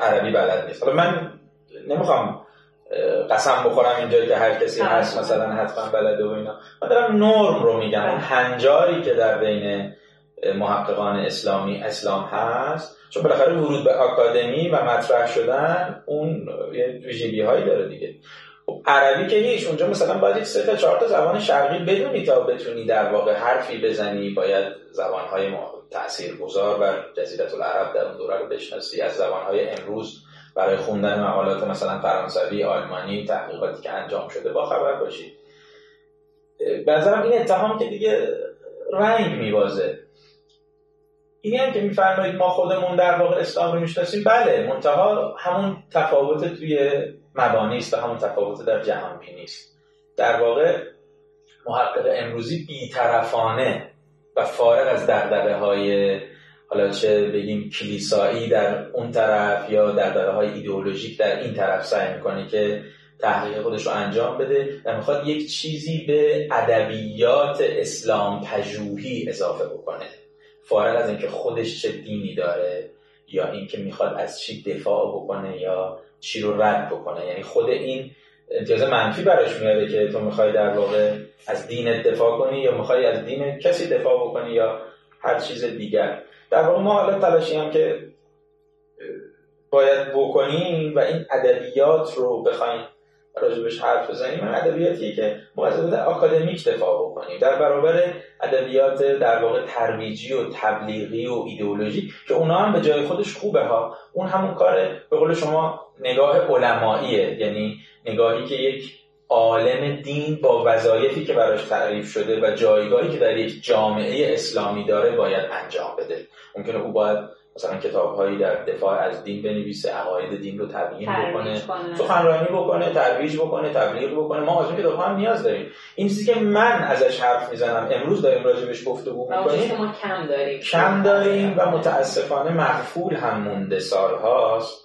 عربی بلد نیست. حالا من نمی‌خوام قسم بخورم اینجا که هر کسی هست مثلا حتما بلده و اینا. من دارم نرم رو میگم. اون هنجاری که در بین محققان اسلامی اسلام هست چون بالاخره ورود به آکادمی و مطرح شدن اون یه ویژگی هایی داره دیگه. خب عربی که هیچ اونجا مثلا باید سه تا چهار تا زبان شرقی بدونی تا بتونی در واقع حرفی بزنی. باید زبان های تاثیرگذار بر جزیره العرب در اون دوره رو بشناسی. از زبان های امروز برای خوندن مقالات مثلا فرانسوی آلمانی تحقیقاتی که انجام شده با خبر باشی. به نظرم این اتهام که دیگه رنگ میبازه. اینی هم که میفرمایید ما خودمون در واقع اسلام رو می‌شناسیم بله منتها همون تفاوت توی مبانی است و همون تفاوت در جهان بینی است. در واقع محقق امروزی بیطرفانه و فارغ از دغدغه های حالا چه بگیم کلیسایی در اون طرف یا دغدغه های ایدئولوژیک در این طرف سعی می‌کنه که تحقیق خودش رو انجام بده و می‌خواد یک چیزی به ادبیات اسلام پژوهی اضافه بکنه. فارغ از اینکه خودش چه دینی داره یا اینکه می‌خواد از چی دفاع بکنه یا چی رو رد بکنه. یعنی خود این امتیاز منفی براش میاره که تو می‌خوای در واقع از دین دفاع کنی یا می‌خوای از دین کسی دفاع بکنی یا هر چیز دیگر. در واقع ما حالا تلاشی هم که باید بکنیم و این ادبیات رو بخوایم راجبش حرف بزنیم من ادبیاتی که ما از آکادمیک دفاع بکنیم. در برابر ادبیات در واقع ترویجی و تبلیغی و ایدئولوژی که اونا هم به جای خودش خوبه ها اون همون کار به قول شما نگاه علماییه. یعنی نگاهی که یک عالم دین با وظایفی که براش تعریف شده و جایگاهی که در یک جامعه اسلامی داره باید انجام بده. ممکنه او باید مثلا کتاب هایی در دفاع از دین بنویسه عقاید دین رو تبیین بکنه سخنرانی بکنه ترویج بکنه تبلیغ بکنه. ما از این کتاب هم نیاز داریم. این چیزی که من ازش حرف می‌زنم امروز داریم راجبش گفتگو می‌کنیم. ما کم داریم. کم داریم و متاسفانه مغفول هم مونده سالهاست.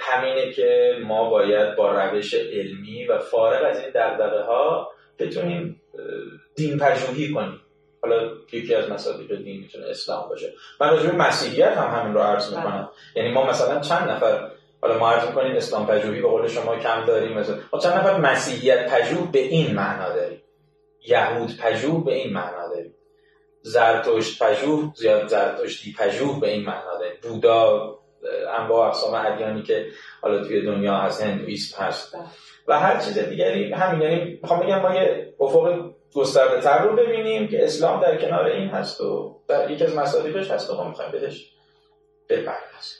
همینه که ما باید با روش علمی و فارغ از این دغدغه ها بتونیم دین پژوهی کنیم. حالا یکی از مصادیق دین می‌تونه اسلام باشه. من راجع مسیحیت هم همین رو عرض می‌کنم. یعنی ما مثلا چند نفر حالا ما عرض می‌کنیم اسلام پژوهی به قول شما کم داریم مثلا ما چند نفر مسیحیت پژوه به این معنا داریم؟ یهود پژوه به این معنا داریم. زرتشت پژوه زیاد زرتشتی پژوه به این معنا داریم. بودا انواع اقسام ادیانی که حالا توی دنیا هست هندویسم هست. و هر چیز دیگری همین یعنی می‌خوام بگم ما یه افق گسترده تر رو ببینیم که اسلام در کنار این هست و در یکی از مصادیقش هست و ما می‌خوایم بهش بپردازیم.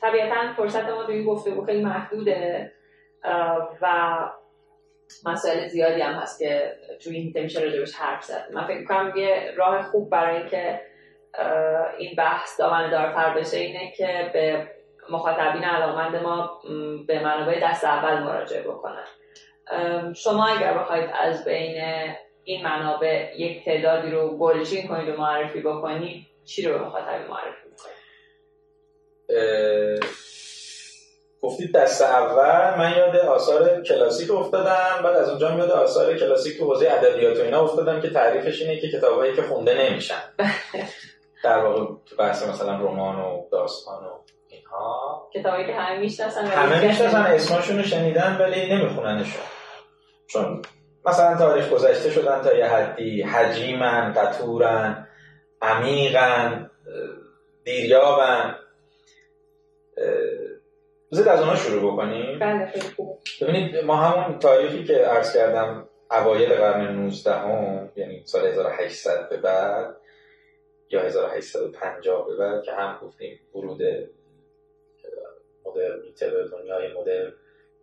طبیعتا فرصت ما این گفتگو خیلی محدوده و مسائل زیادی هم هست که توی این میشه راجبش حرف زد من فکر کنم یه راه خوب برای اینکه این بحث دامنه دارتر بشه اینه که به مخاطبین علاقمند ما به منابع دست اول مراجعه بکنن. شما اگر بخواید از بین این منابع یک تعدادی رو گلچین کنید و معرفی بکنید چی رو به مخاطبین معرفی بکنید؟ گفتید دست اول من یاد آثار کلاسیک افتادم بعد از اونجا یاد آثار کلاسیک تو حوزه ادبیات و اینا افتادم که تعریفش اینه که کتابایی که خونده نمیشن. در واقع تو بحث مثلا رمان و داستان و اینها. کتابایی که همه می‌شناسن همه می‌شناسن اسمشون رو شنیدن ولی نمیخوننشون. چون مثلا تاریخ گذشته شدن تا یه حدی حجیمن قطورن عمیقن دیریابن. بذارید از اونها شروع بکنیم. بله خیلی خوب. ببینید ما همون تاریخی که عرض کردم اوایل قرن 19 هم یعنی سال 1800 به بعد یا 1850 به بعد که هم گفتیم ورود مدرنیته به دنیای مدرن.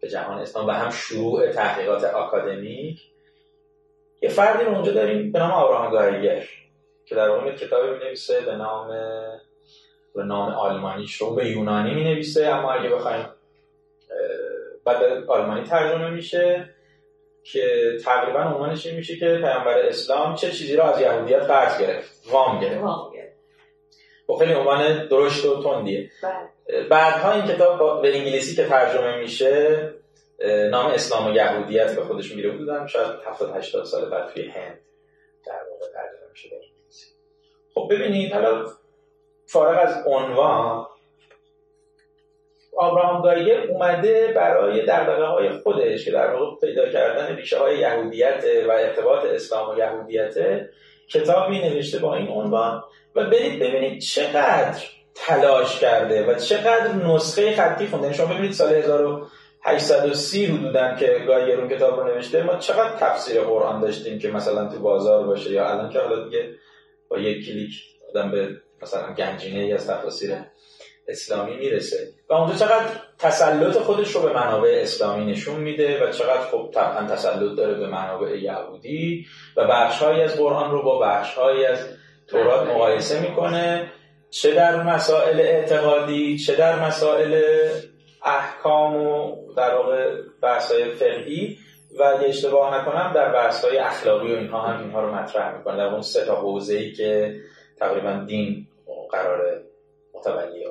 به جهان اسلام و هم شروع تحقیقات آکادمیک. یه فردی رو اونجا داریم به نام آبراهام گایگر که در واقع کتابی می نویسه به نام به نام آلمانیش رو به یونانی می نویسه اما اگه بخوایم بعد آلمانی ترجمه میشه که تقریبا عنوانش میشه که پیامبر اسلام چه چیزی رو از یهودیت قرض گرفت وام گرفت. با خیلی عنوان درشت و تندیه. بله. بعدها این کتاب به انگلیسی که ترجمه میشه نام اسلام و یهودیت به خودش می‌گیره بودن شاید 70 80 سال بعد توی هند در واقع ترجمه میشه به انگلیسی. خب ببینید حالا فارغ از عنوان آبراهام گایگر اومده برای دقدقه های خودش که در واقع پیدا کردن ریشه های یهودیت و ارتباط اسلام و یهودیت کتابی نوشته با این عنوان و برید ببینید چقدر تلاش کرده و چقدر نسخه خطی خونده. یعنی شما ببینید سال 1830 حدودن که گایگر اون کتاب رو نوشته. ما چقدر تفسیر قرآن داشتیم که مثلا تو بازار باشه یا الان که حالا دیگه با یک کلیک آدم به مثلا گنجینه ای از تفاسیر اسلامی می‌رسه. و اونجا چقدر تسلط خودش رو به منابع اسلامی نشون میده و چقدر خب طبعا تسلط داره به منابع یهودی و بخشهایی از قرآن رو با بخشهایی از تورات مقایسه می‌کنه. چه در مسائل اعتقادی چه در مسائل احکام و در واقع بحث‌های فقهی و اگه اشتباه نکنم در بحث‌های اخلاقی و اینها هم اینها رو مطرح می‌کنه. در اون سه تا حوزه‌ای که تقریبا دین قرار متولی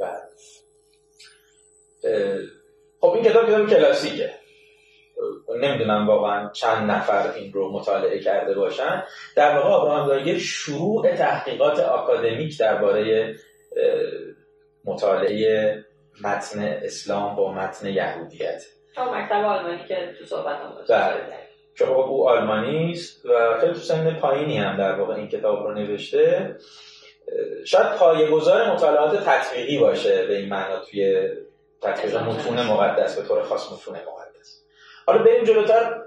بله. خب این کتاب کتاب کلاسیکه. نمی‌دونم واقعا چند نفر این رو مطالعه کرده باشن. در واقع آبراهام گایگر شروع تحقیقات آکادمیک درباره مطالعه متن اسلام با متن یهودیت. مکتب آلمانی که تو صحبت هم بله. که خب او آلمانی است و خیلی تو سن پایینی هم در واقع این کتاب رو نوشته. شاید پایه‌گذار مطالعات تطبیقی باشه به این معنا توی تطبیق متون مقدس به طور خاص متون مقدس. حالا بریم جلوتر.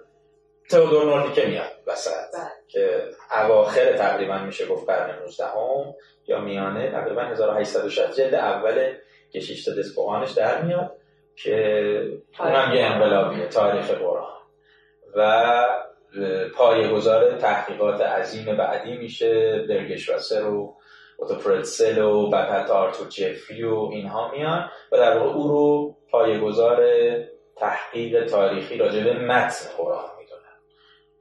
تئودور نوردیکه میاد وسط بله. که اواخر تقریبا میشه گفت قرن 19 هم یا میانه تقریبا 1860 جلد اول کشیشت دسپوهانش در میاد که اونم یه انقلابیه تاریخ قرآن. و پایه‌گذار تحقیقات عظیم بعدی میشه برگشواسر و اوتوپرتسل و بعد حتی آرتور جفری و اینها میان و در واقع او رو پایه‌گذار تحقیق تاریخی راجع به متن قرآن می‌دونن.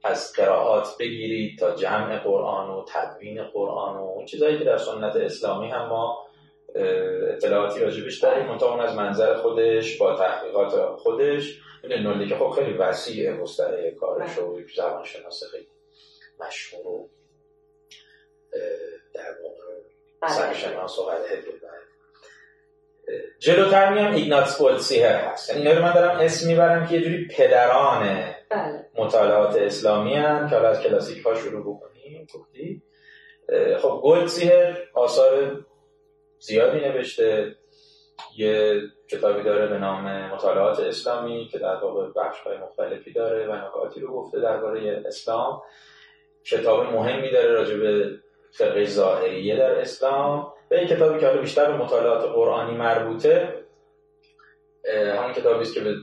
از قرائات بگیرید تا جمع قرآن و تدوین قرآن و اون چیزهایی که در سنت اسلامی هم ما اطلاعاتی راجبش داریم. منطقه اون از منظر خودش با تحقیقات خودش. نولی که خب خیلی وسیعه مستره کارش و زبان شناس خیلی مشهور و در واقع سرشناس و جلوتر میام ایگناتس بولسیهر هست. یعنی اینا رو من دارم اسم می‌برم که یه جوری پدران بله. مطالعات اسلامی هم که حالا از کلاسیک ها شروع بکنیم گفتی. خب گلدزیهر آثار زیادی نوشته. یه کتابی داره به نام مطالعات اسلامی که در واقع بخش های مختلفی داره و نکاتی رو گفته درباره اسلام. کتاب مهمی داره راجع به فرقه ظاهریه در اسلام. و یک کتابی که حالا بیشتر به مطالعات قرآنی مربوطه همون کتابی است که به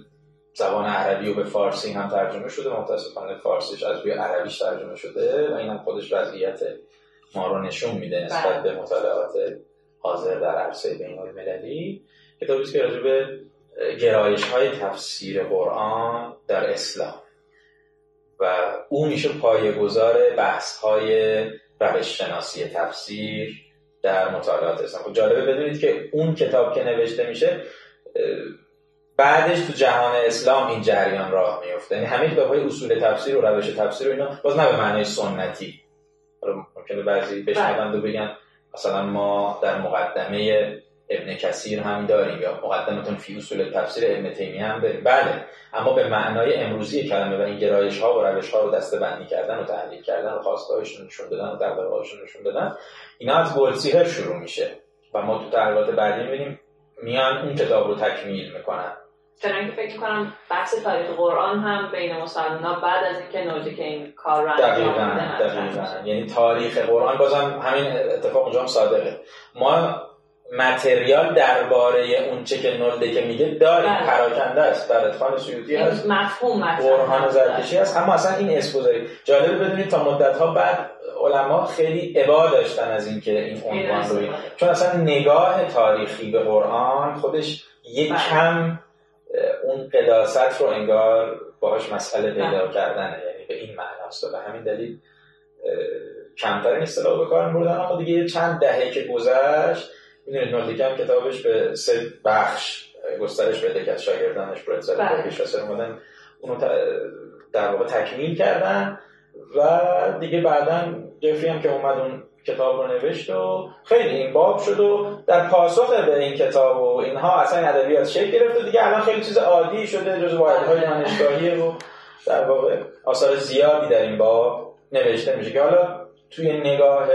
زبان عربی و به فارسی هم ترجمه شده. متاسفانه فارسیش از روی عربیش ترجمه شده و این هم خودش وضعیت ما رو نشون میده نسبت به مطالعات حاضر در عرصه بین المللی. کتابی که راجع به گرایش های تفسیر قرآن در اسلام. و او میشه پایه‌گذار بحث های روش شناسی تفسیر در مطالعات اسلام. خب جالبه بدونید که اون کتاب که نوشته میشه بعدش تو جهان اسلام این جریان راه میفته. یعنی همه کتاب های اصول تفسیر و روش تفسیر و اینا باز نه به معنی سنتی. ممکنه بعضی بشنوند و بگن مثلا ما در مقدمه ابن کثیر هم داریم یا مقدمتون فی اصول تفسیر ابن تیمیه هم داریم. بله. اما به معنای امروزی کلمه و این گرایش ها و روش ها رو دسته بندی کردن و تحلیل کردن و خواستهایشون نشون دادن و در نشون دادن اینا از گلسیهر شروع میشه و ما تو تحلیلات بعدی می‌بینیم میان اون کتاب رو تکمیل می‌کنن. چنانکه که فکر کنم بحث تاریخ قرآن هم بین مسلمان بعد از اینکه نوجه که این کار رو انجام یعنی تاریخ قرآن بازم همین اتفاق اونجا هم صادقه. ما متریال درباره اون چه که نولده که میگه داریم بله. پراکنده است. در اتخان سیوطی هست. مفهوم قرآن زرکشی هست. اما اصلا این اسپوزاری جالب بدونید تا مدت ها بعد علما خیلی عبا داشتن از اینکه این عنوان رو چون اصلا نگاه تاریخی به قرآن خودش یک کم اون قداست رو انگار باهاش مسئله پیدا کردنه. یعنی به این معناست و همین دلیل کمتر این اصطلاح به کار بردن اما دیگه چند دهه که گذشت می‌دونید نوردیکم کتابش به سه بخش گسترش بده که از شاگردانش پروفسور پروفسور اومدن اونو در واقع تکمیل کردن و دیگه بعدا جفری هم که اومد اون کتاب رو نوشت و خیلی این باب شد و در پاسخ به این کتاب و اینها اصلا ادبیات شکل گرفت و دیگه الان خیلی چیز عادی شده جز واحدهای دانشگاهی و در واقع آثار زیادی در این باب نوشته میشه که حالا توی نگاه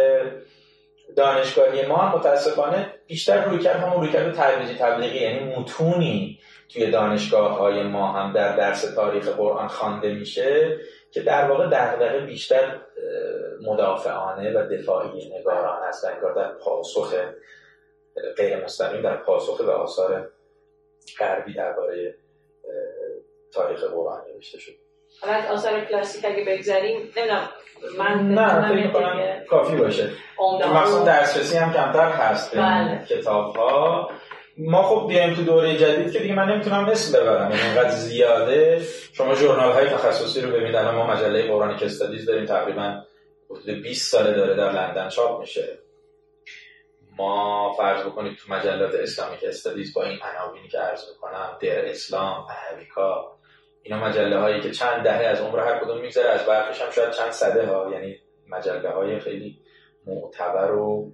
دانشگاهی ما هم متاسفانه بیشتر روی کرد همون روی کرد تدریجی تبلیغی یعنی متونی توی دانشگاه های ما هم در درس تاریخ قرآن خوانده میشه که در واقع دغدغه بیشتر مدافعانه و دفاعی نگاران هست انگار در پاسخ غیر مستقیم در پاسخ به آثار غربی درباره تاریخ قرآن نوشته شد حالا آثار کلاسیک اگه بگذاریم نمی‌دونم من نه فکر کنم کافی باشه. مخصوصا درسرسی هم کمتر هست بله. کتاب ها ما خب بیایم تو دوره جدید که دیگه من نمی‌تونم اسم ببرم. یعنی اینقدر زیاده. شما ژورنال های تخصصی رو ببینید. الان ما مجله قرآن استادیز داریم. تقریبا حدود 20 ساله داره در لندن چاپ میشه. ما فرض بکنید تو مجلات اسلامیک استادیز با این عناوینی که عرض می‌کنم در اسلام امریکا اینا مجله هایی که چند دهه از عمر هر کدوم میگذره از برخش هم شاید چند صده ها. یعنی مجله های خیلی معتبر و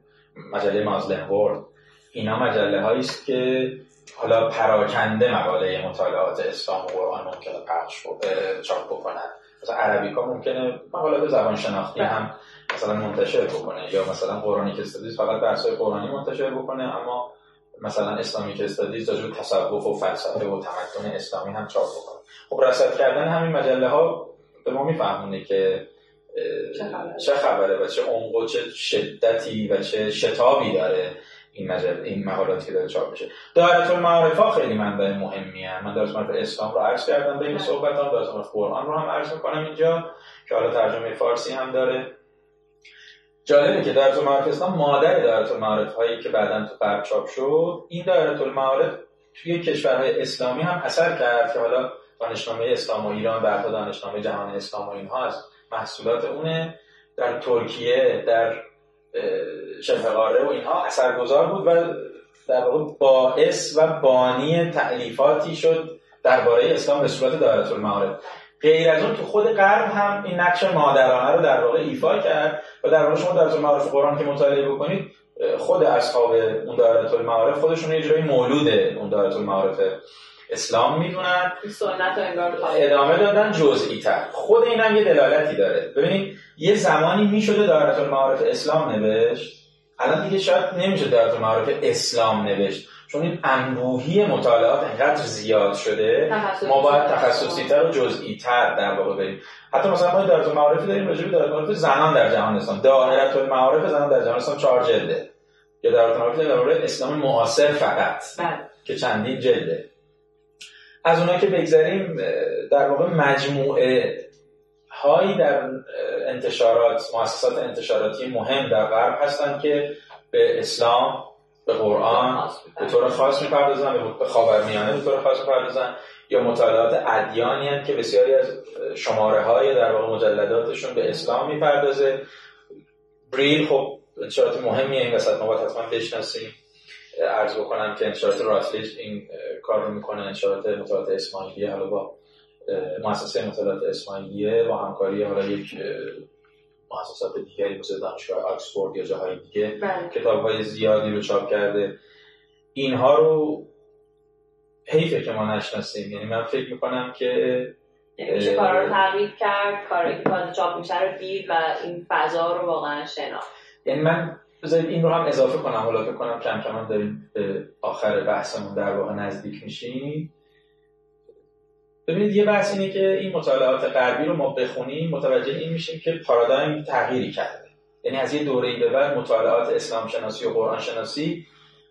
مجله مازلن ورد. اینا مجله هایی است که حالا پراکنده مقاله مطالعات اسلام و قرآن ممکنه پخش چاپ بکنن مثلا عربیکا ممکنه مقالات زبان شناختی بله. هم مثلا منتشر بکنه یا مثلا قرآنی استادیز فقط درس قرآنی منتشر بکنه اما مثلا اسلامی استادیز راجع تصوف و فلسفه و تمدن اسلامی هم چاپ بکنه خب رصد کردن همین مجله ها به ما میفهمونه که چه خبره. و چه عمق و چه شدتی و چه شتابی داره این مجله این مقالاتی که داره چاپ میشه. دایره المعارف ها خیلی منبع مهمی هست من دایره المعارف اسلام رو عرض کردم بین صحبتام دایره المعارف قرآن رو هم عرض می‌کنم اینجا که حالا ترجمه فارسی هم داره. جالبه که دایره المعارف اسلام مادر دایره المعارف هایی که بعدا تو غرب شد این دایره المعارف توی کشورهای اسلامی هم اثر کرد که حالا دانشنامه اسلام و ایران بعد دانشنامه جهان اسلام و اینها از محصولات اونه. در ترکیه در شبه قاره و اینها اثرگذار بود و در واقع باعث و بانی تعلیفاتی شد درباره اسلام به صورت دایره المعارف. غیر از اون تو خود غرب هم این نقش مادرانه رو در واقع ایفا کرد و در واقع شما در المعارف قرآن که مطالعه بکنید خود اصحاب اون دایره المعارف خودشون یه جوری مولود اون دایره المعارف اسلام می‌دونن. سنت انگار ادامه دادن جزئی تر خود این هم یه دلالتی داره. ببینید یه زمانی می‌شده دارت المعارف اسلام نوشت الان دیگه شاید نمیشه دارت المعارف اسلام نوشت. چون این انبوهی مطالعات انقدر زیاد شده ما باید تخصصی تر و جزئی تر در واقع بریم. حتی مثلا ما دارت المعارفی داریم راجع به دارت المعارف زنان در جهان اسلام دائره المعارف زنان در جهان اسلام چهار جلده. یا دارت المعارف در اسلام معاصر فقط بله. که چندین جلده. از اونایی که بگذاریم در واقع مجموعه هایی در انتشارات مؤسسات انتشاراتی مهم در غرب هستند که به اسلام به قرآن به طور خاص می‌پردازن به خاورمیانه به طور خاص می‌پردازن یا مطالعات ادیانی که بسیاری از شماره های در واقع مجلداتشون به اسلام می‌پردازه. بریل خب انتشارات مهمی این وسط ما باید حتما بشناسیم. عرض بکنم که انتشارات راتلیج این کار رو می‌کنه انتشارات مطالعات اسماعیلیه حالا با مؤسسه مطالعات اسماعیلیه با همکاری حالا یک مؤسسات دیگری مثل دانشگاه آکسفورد یا جاهای دیگه. بله. کتاب های زیادی رو چاپ کرده. اینها رو حیفه که ما نشناسیم. یعنی من فکر می‌کنم که یعنی میشه کارا رو تغییر کرد کاری که تازه چاپ میشه رو دید و این فضا رو واقعا شناخت. یعنی من بذارید این رو هم اضافه کنم. حالا فکر کنم کم کم داریم به آخر بحثمون در واقع نزدیک میشیم. ببینید یه بحث اینه که این مطالعات غربی رو ما بخونیم متوجه این میشیم که پارادایم تغییری کرده یعنی از یه دوره به بعد مطالعات اسلام شناسی و قرآن شناسی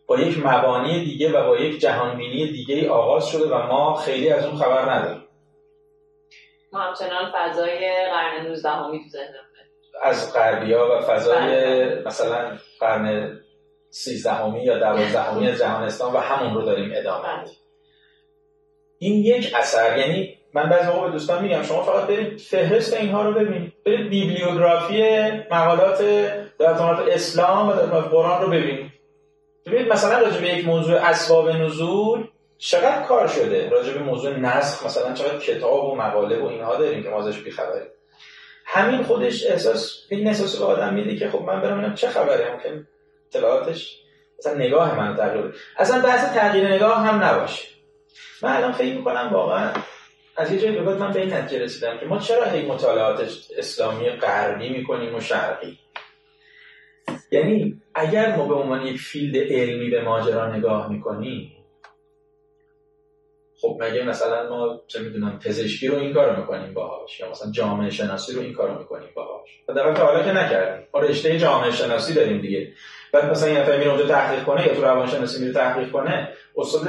با یک مبانی دیگه و با یک جهانبینی دیگه آغاز شده و ما خیلی از اون خبر نداریم ما همچنان فضای قرن 19 همی تو از غربیا و فضای بله. مثلا قرن 13 همی یا 12 همی جهان اسلام و همون رو داریم ادامه بله. این یک اثر یعنی من بعضی موقع به دوستان میگم شما فقط برید فهرست اینها رو ببینید. برید بیبلیوگرافی مقالات در اسلام و در قرآن رو ببینید. ببینید مثلا راجع به یک موضوع اسباب نزول چقدر کار شده؟ راجع به موضوع نسخ مثلا چقدر کتاب و مقاله و اینها داریم که ما ازش بیخبریم. همین خودش احساس این احساس به آدم میده که خب من برم چه خبره؟ ممکن اطلاعاتش مثلا نگاه من تغییر اصلا بحث تغییر نگاه هم نباشه. من الان فکر می‌کنم واقعا از یه جایی به من به این نتیجه رسیدم که ما چرا هی مطالعات اسلامی غربی می‌کنیم و شرقی؟ یعنی اگر ما به عنوان یک فیلد علمی به ماجرا نگاه می‌کنیم خب مگه مثلا ما چه می‌دونم پزشکی رو این کارو می‌کنیم باهاش یا مثلا جامعه شناسی رو این کارو می‌کنیم باهاش؟ در حالا که نکردیم. ما رشته جامعه شناسی داریم دیگه. بعد مثلا یه نفر میره اونجا تحقیق کنه یا تو روانشناسی میره تحقیق کنه استاد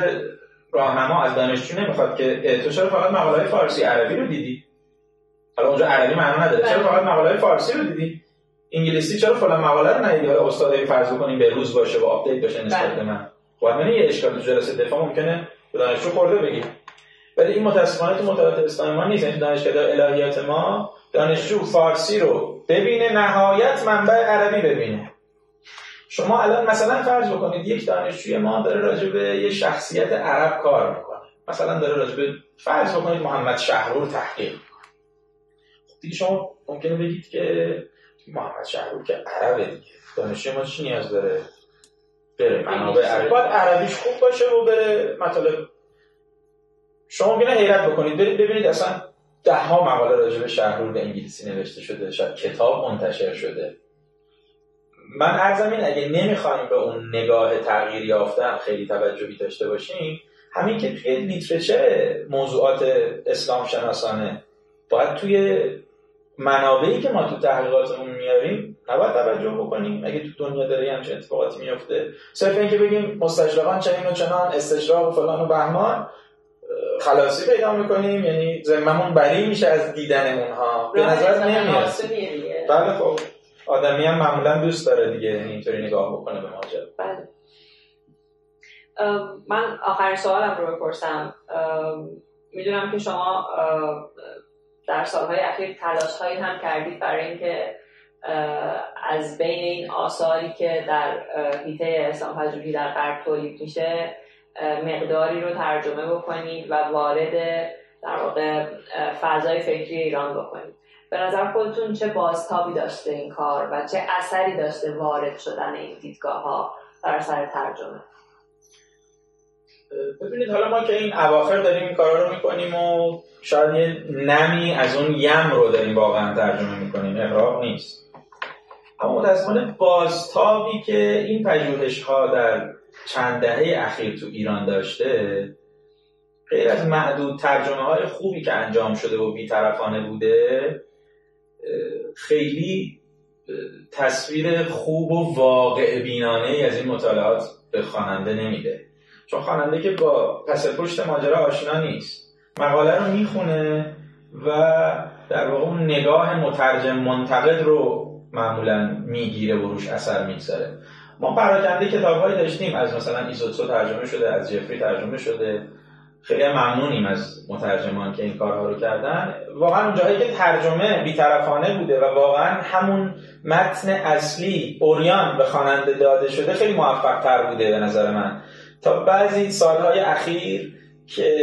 راهنما از دانشجو نمی‌خواد که تو چرا فقط مقاله فارسی عربی رو دیدی؟ حالا اونجا عربی معنا نداره. چرا بله. فقط مقاله فارسی رو دیدی؟ انگلیسی چرا فلان مقاله رو ندیدی؟ حالا استاد فرض کنیم به روز باشه و update بشه نسبت بله. به من. خب من یه اشکال تو جلسه دفاع ممکنه به دانشجو خرده بگی. ولی این متاسفانه تو مطالعات اسلامی ما نیست. یعنی دانشگاه الهیات ما دانشجو فارسی رو ببینه نهایت منبع عربی ببینه. شما الان مثلا فرض بکنید یک دانشجوی ما داره راجع به یه شخصیت عرب کار می‌کنه. مثلا داره راجع به فرض بکنید محمد شهرور تحقیق می‌کنه. خب دیگه شما ممکنه بگید که محمد شهرور که عربه دیگه. دانشجوی ما چی نیاز داره بره منابع عربی؟ باید عربیش خوب باشه و بره مطالب. شما ممکنه حیرت بکنید. برید ببینید اصلا ده ها مقاله راجع به شهرور به انگلیسی نوشته شده شاید کتاب منتشر شده. من عرضم این اگه نمی‌خوایم به اون نگاه تغییر یافتن خیلی توجهی داشته باشیم همین که توی لیترچر موضوعات اسلام شناسانه باید توی منابعی که ما تو تحقیقاتمون میاریم نباید توجه بکنیم. اگه تو دنیا داره همچین اتفاقاتی میفته صرف اینکه بگیم مستشرقان چنین و چنان استشراق و فلان و بهمان خلاصی پیدا می‌کنیم یعنی زممون بری میشه از دیدن اونها به نظر نمیاد. بله خب. آدمی هم معمولا دوست داره دیگه اینطوری نگاه بکنه به ماجرا بله. من آخرین سوالم رو بپرسم. می‌دونم که شما در سالهای اخیر تلاش هایی هم کردید برای اینکه از بین این آثاری که در هیته اسلام پژوهی در غرب تولید میشه مقداری رو ترجمه بکنید و وارد در واقع فضای فکری ایران بکنید. به نظر خودتون چه بازتابی داشته این کار و چه اثری داشته وارد شدن این دیدگاه ها در سر ترجمه؟ ببینید حالا ما که این اواخر داریم این کارا رو می‌کنیم و شاید یه نمی از اون یم رو داریم واقعا ترجمه می‌کنیم. اقراب نیست. اما متاسفانه بازتابی که این پژوهش ها در چند دهه اخیر تو ایران داشته غیر از معدود ترجمه های خوبی که انجام شده و بیطرفانه بوده خیلی تصویر خوب و واقع بینانه ای از این مطالعات به خواننده نمیده. چون خواننده که با پس پشت ماجرا آشنا نیست. مقاله رو می‌خونه و در واقع اون نگاه مترجم منتقد رو معمولا می‌گیره و روش اثر می‌گذاره. ما پراکنده کتابهایی داشتیم. از مثلا ایزوتسو ترجمه شده از جفری ترجمه شده. خیلی ممنونیم از مترجمان که این کارها رو کردن. واقعا اون جایی که ترجمه بیطرفانه بوده و واقعا همون متن اصلی اوریان به خواننده داده شده خیلی موفق تر بوده به نظر من. تا بعضی سالهای اخیر که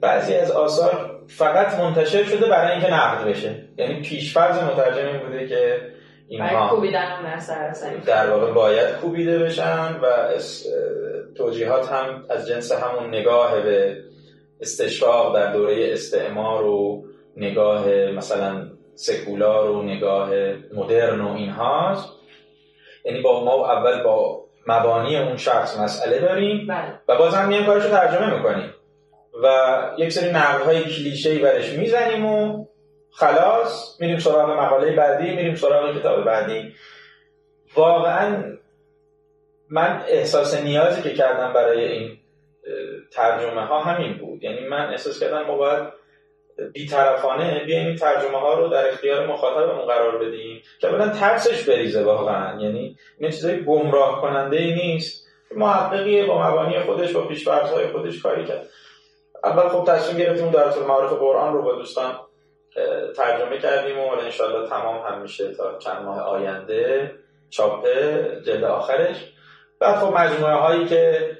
بعضی از آثار فقط منتشر شده برای اینکه نقد بشه. یعنی پیشفرض مترجم این بوده که اینها در واقع باید کوبیده بشن و توجیهات هم از جنس همون نگاه به استشراق در دوره استعمار و نگاه مثلا سکولار و نگاه مدرن و اینهاست یعنی با ما اول با مبانی اون شخص مسئله داریم بله. و باز هم میایم کارش رو ترجمه می‌کنیم. و یک سری نقل های کلیشه برش می‌زنیم و خلاص میریم سراغ مقاله بعدی میریم سراغ کتاب بعدی. واقعا من احساس نیازی که کردم برای این ترجمه ها همین بود. یعنی من احساس کردم ما باید بیطرفانه بیایم این ترجمه ها رو در اختیار مخاطبمون قرار بدیم که اولا ترسش بریزه واقعا. یعنی این چیزای گمراه کننده ای نیست. محققی با مبانی خودش با های خودش کاری کرد. اول خب تصمیم گرفتیم در طول معارف قرآن رو با دوستان ترجمه کردیم و انشالله تمام هم میشه تا چند ماه آینده. چاپه جلد آخرش. بعد خب مجموعه هایی که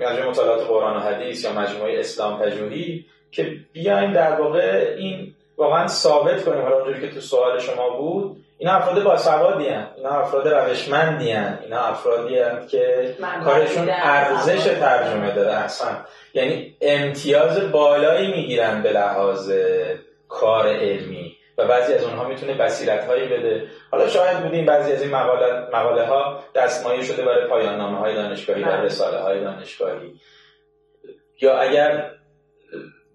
مجموعه مطالعات قرآن و حدیث یا مجموعه اسلام پژوهی که بیایم در واقع این واقعا ثابت کنیم حالا اونجوری که تو سوال شما بود اینا افراد باسوادی هن. اینا افراد روشمندی هن. اینا افرادی هن که کارشون ارزش ترجمه داره اصلا یعنی امتیاز بالایی می‌گیرن به لحاظ کار علمی و بعضی از اونها می‌تونه بصیرت هایی بده. حالا شاید بودیم بعضی از این مقاله, مقاله ها دستمایه شده برای پایان نامه های دانشگاهی و بله. رساله های دانشگاهی. یا اگر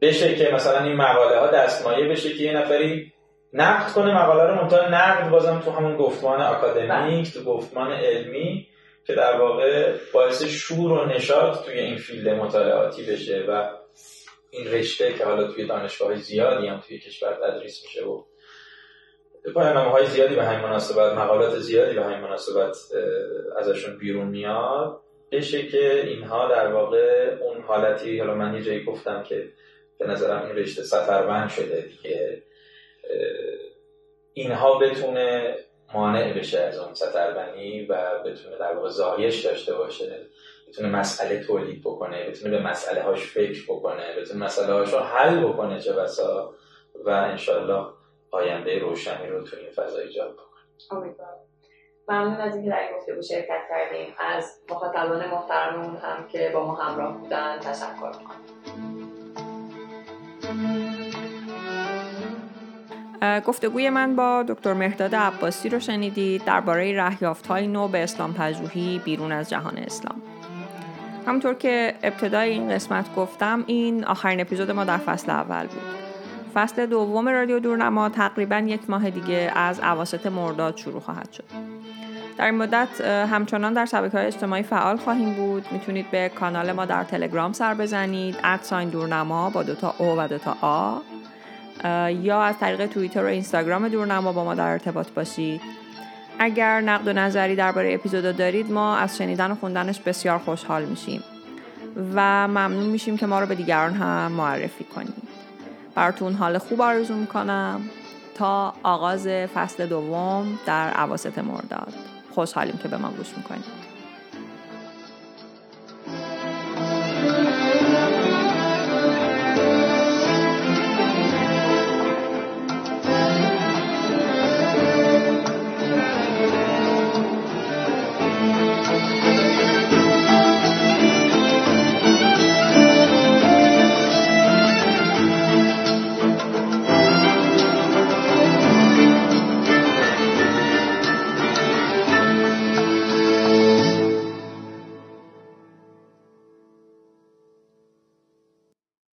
بشه که مثلا این مقاله ها دستمایه بشه که یه نفری نقد کنه مقاله رو منتها نقد بازم تو همون گفتمان اکادمیک تو گفتمان علمی که در واقع باعث شور و نشاط توی این field مطالعاتی بشه و این رشته که حالا توی دانشگاه زیادی هم توی کشور تدریس میشه و پایانامه های زیادی به همین مناسبت مقالات زیادی به همین مناسبت ازشون بیرون میاد. بشه که اینها در واقع اون حالتی حالا من یه جایی گفتم که به نظرم این رشته سفربند شده دیگه اینها بتونه مانع بشه از اون سطربنی و بتونه در واقع زایش داشته باشه. بتونه مسئله تولید بکنه بتونه به مسئله هاش فکر بکنه بتونه مسئله هاش رو حل بکنه چه بسا. و انشالله آینده روشنی رو تو این فضا ایجاد بکنه ممنون از اینکه در این گفتگو شرکت کردیم. از مخاطبان محترممون هم که با ما همراه بودن تشکر کنیم گفتگوی من با دکتر مهداد عباسی رو شنیدید. درباره رهیافت های نو به اسلام پژوهی بیرون از جهان اسلام. همونطور که ابتدای این قسمت گفتم این آخرین اپیزود ما در فصل اول بود. فصل دوم رادیو دورنما تقریبا یک ماه دیگه از عواست مرداد شروع خواهد شد. در این مدت همچنان در شبکه های اجتماعی فعال خواهیم بود. می‌تونید به کانال ما در تلگرام سر بزنید ادساین دورنما با دوتا او و دوتا آ یا از طریق توییتر و اینستاگرام دورنما با ما در ارتباط باشید. اگر نقد و نظری درباره اپیزودا دارید ما از شنیدن و خوندنش بسیار خوشحال میشیم. و ممنون میشیم که ما رو به دیگران هم معرفی کنید. براتون حال خوب آرزو می‌کنم تا آغاز فصل دوم در عواست مرداد. خوشحالیم که به ما گوش می‌کنید.